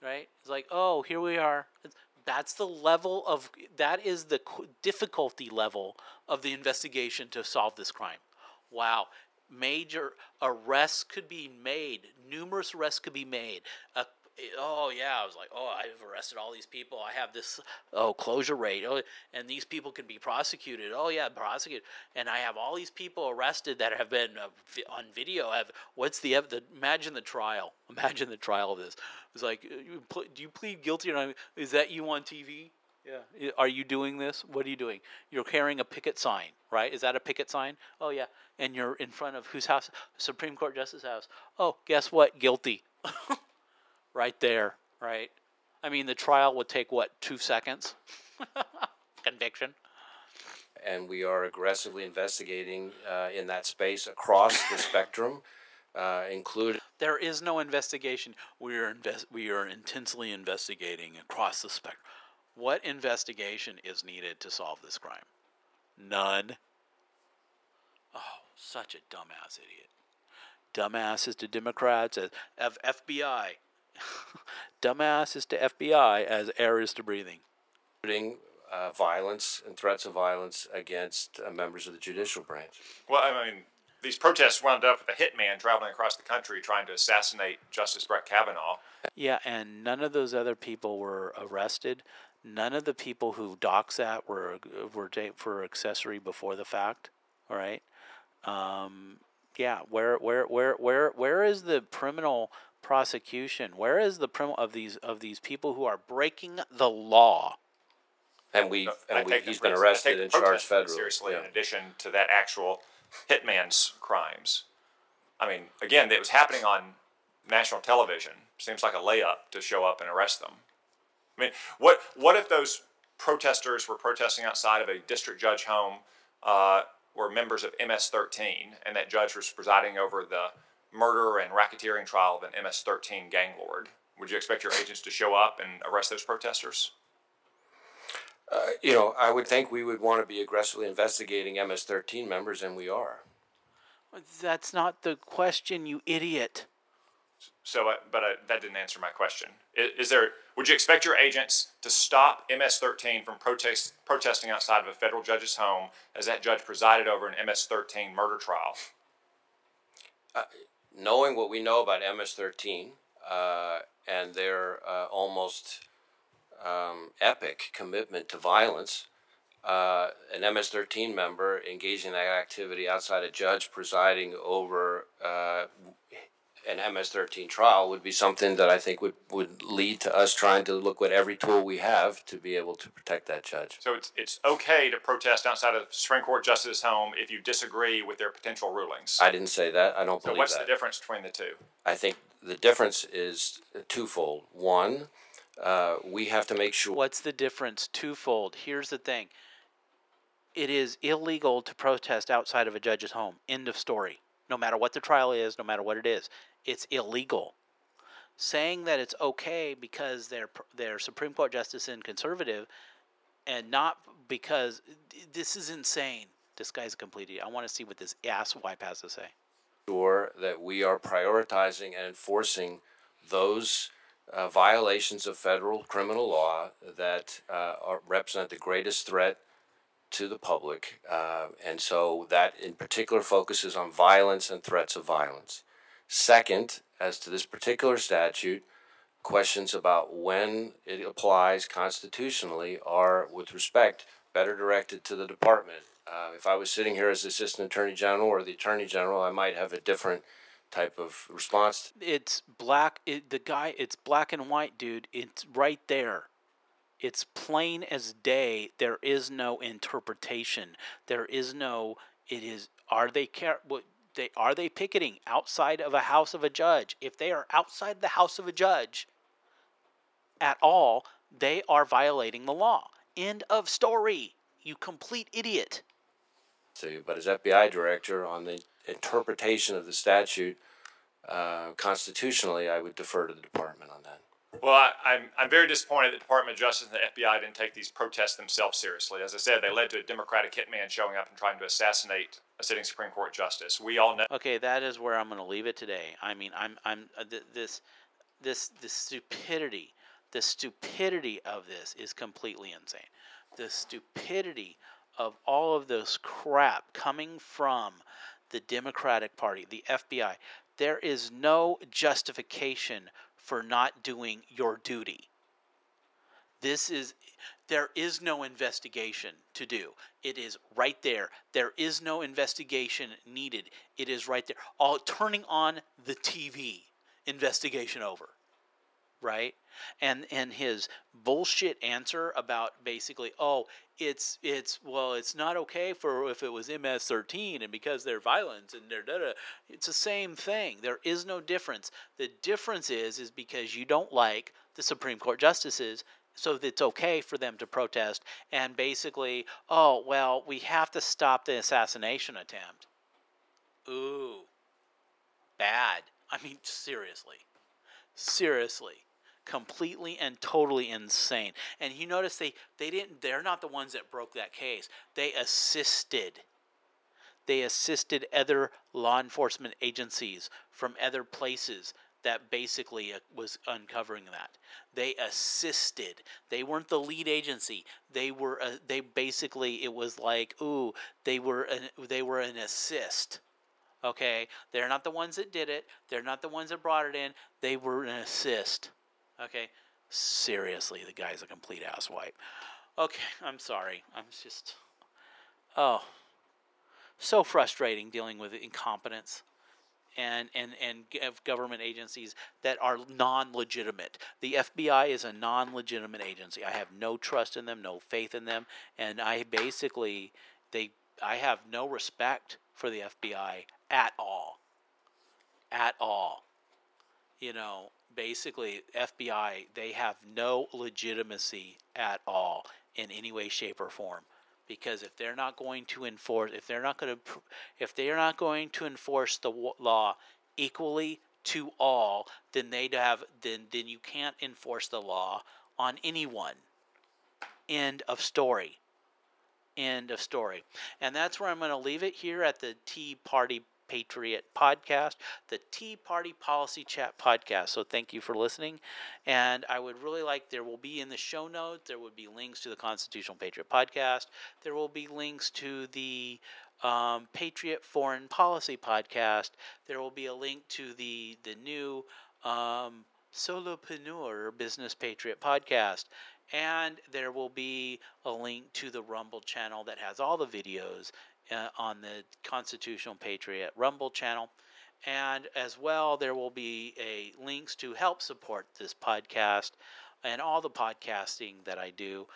Right? It's like, oh, here we are. It's, that's the level of that is the difficulty level of the investigation to solve this crime. Wow, major arrests could be made, numerous arrests could be made. A oh yeah, I was like, oh, I've arrested all these people. I have this oh closure rate. Oh, and these people can be prosecuted. Oh yeah, prosecuted. And I have all these people arrested that have been uh, on video. Have what's the, the imagine the trial? Imagine the trial of this. It's like, uh, do you plead guilty? Or not? is that you on TV? Yeah. Are you doing this? What are you doing? You're carrying a picket sign, right? Is that a picket sign? Oh yeah. And you're in front of whose house? Supreme Court Justice House. Oh, guess what? Guilty. right there, right? I mean, the trial would take what, two seconds? Conviction. And we are aggressively investigating uh, in that space across the spectrum, uh, including. There is no investigation. We are invest- We are intensely investigating across the spectrum. What investigation is needed to solve this crime? None. Oh, such a dumbass idiot. Dumbasses to Democrats, as F- FBI, dumbasses to FBI as air is to breathing. Uh, violence and threats of violence against uh, members of the judicial branch. Well, I mean, these protests wound up with a hitman traveling across the country trying to assassinate Justice Brett Kavanaugh. Yeah, and none of those other people were arrested. None of the people who docs that were were for accessory before the fact. All right. Um, yeah, where where where where where is the criminal prosecution? Where is the prim of these of these people who are breaking the law? And we and we, he's been arrested and charged federally. Seriously, yeah. in addition to that actual hitman's crimes. I mean, again, it was happening on national television. Seems like a layup to show up and arrest them. I mean, what what if those protesters were protesting outside of a district judge home, uh, were members of MS-13, and that judge was presiding over the murder and racketeering trial of an MS-13 gang lord. Would you expect your agents to show up and arrest those protesters? Uh, you know, I would think we would want to be aggressively investigating MS-13 members, and we are. That's not the question, you idiot. So, uh, but uh, that didn't answer my question. Is, is, there? Would you expect your agents to stop MS-13 from protest, protesting outside of a federal judge's home as that judge presided over an MS-13 murder trial? Knowing what we know about MS-13 uh, and their uh, almost um, epic commitment to violence, uh, an MS-13 member engaging in that activity outside a judge presiding over uh, an MS-13 trial would be something that I think would, would lead to us trying to look at every tool we have to be able to protect that judge. So it's it's okay to protest outside of the Supreme Court justice's home if you disagree with their potential rulings. I didn't say that. I don't so believe what's the difference between the two? I think the difference is twofold. One, uh, we have to make sure. What's the difference? Twofold. Here's the thing. It is illegal to protest outside of a judge's home. End of story. No matter what the trial is, no matter what it is it's illegal. saying that it's okay because they're they're Supreme Court justice and conservative, and not because this is insane. This guy's a complete idiot. I want to see what this ass wipe has to say. Sure that we are prioritizing and enforcing those uh, violations of federal criminal law that uh, are, represent the greatest threat to the public, uh, and so that in particular focuses on violence and threats of violence. Second, as to this particular statute, questions about when it applies constitutionally are, with respect, better directed to the department. Uh, if I was sitting here as Assistant Attorney General or the Attorney General, I might have a different type of response. It's black. It, the guy. It's black and white, dude. It's right there. It's plain as day. There is no interpretation. There is no. It is. Are they care? What they are they picketing outside of a house of a judge? If they are outside the house of a judge at all, they are violating the law. End of story. You complete idiot. To, but as FBI director on the interpretation of the statute uh, constitutionally, I would defer to the department on that. Well, I, I'm, I'm very disappointed that the Department of Justice and the FBI didn't take these protests themselves seriously. As I said, they led to a Democratic hitman showing up and trying to assassinate a sitting Supreme Court justice. We all know. Okay, that is where I'm going to leave it today. I mean, I'm I'm uh, th- this this this stupidity, the stupidity of this is completely insane. The stupidity of all of this crap coming from the Democratic Party, the FBI. There is no justification for not doing your duty. This is there is no investigation to do. It is right there. There is no investigation needed. It is right there. All turning on the TV. Investigation over. Right? And and his bullshit answer about basically, oh, it's it's well, it's not okay for if it was MS13 and because they're violent and they're da da. It's the same thing. There is no difference. The difference is is because you don't like the Supreme Court justices so it's okay for them to protest and basically, oh, well, we have to stop the assassination attempt. Ooh, bad. I mean, seriously. Seriously. Completely and totally insane. And you notice they, they didn't, they're not the ones that broke that case. They assisted. They assisted other law enforcement agencies from other places that basically uh, was uncovering that. They assisted. They weren't the lead agency. They were. Uh, they basically. It was like, ooh, they were. An, they were an assist. Okay, they're not the ones that did it. They're not the ones that brought it in. They were an assist. Okay, seriously, the guy's a complete asswipe. Okay, I'm sorry. I'm just. Oh, so frustrating dealing with incompetence and, and, and government agencies that are non legitimate. The FBI is a non legitimate agency. I have no trust in them, no faith in them, and I basically they I have no respect for the FBI at all. At all. You know, basically FBI they have no legitimacy at all in any way shape or form. Because if they're not going to enforce if they're not going to if they are not going to enforce the law equally to all then they'd have then then you can't enforce the law on anyone. End of story. End of story. And that's where i'm going to leave it here at the tea party Patriot podcast, the Tea Party Policy Chat podcast. So thank you for listening. And I would really like, there will be in the show notes, there would be links to the Constitutional Patriot podcast. There will be links to the um, Patriot Foreign Policy podcast. There will be a link to the, the new um, Solopreneur Business Patriot podcast. And there will be a link to the Rumble channel that has all the videos uh, on the Constitutional Patriot Rumble channel. And as well, there will be a links to help support this podcast and all the podcasting that I do.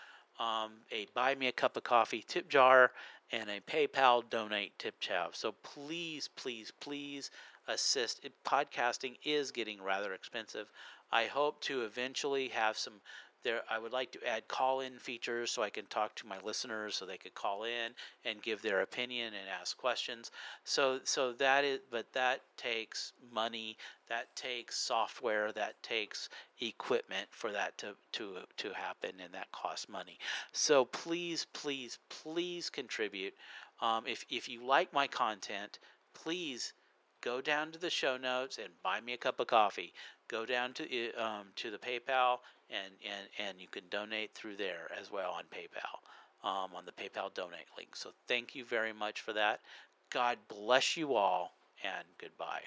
Um, a buy me a cup of coffee tip jar and a PayPal donate tip jar. So please, please, please assist. Podcasting is getting rather expensive. I hope to eventually have some there I would like to add call-in features so I can talk to my listeners so they could call in and give their opinion and ask questions. So so that is but that takes money, that takes software, that takes equipment for that to to to happen and that costs money. So please please please contribute. Um, if if you like my content, please go down to the show notes and buy me a cup of coffee. Go down to um, to the PayPal and, and and you can donate through there as well on PayPal um, on the PayPal donate link. So thank you very much for that. God bless you all and goodbye.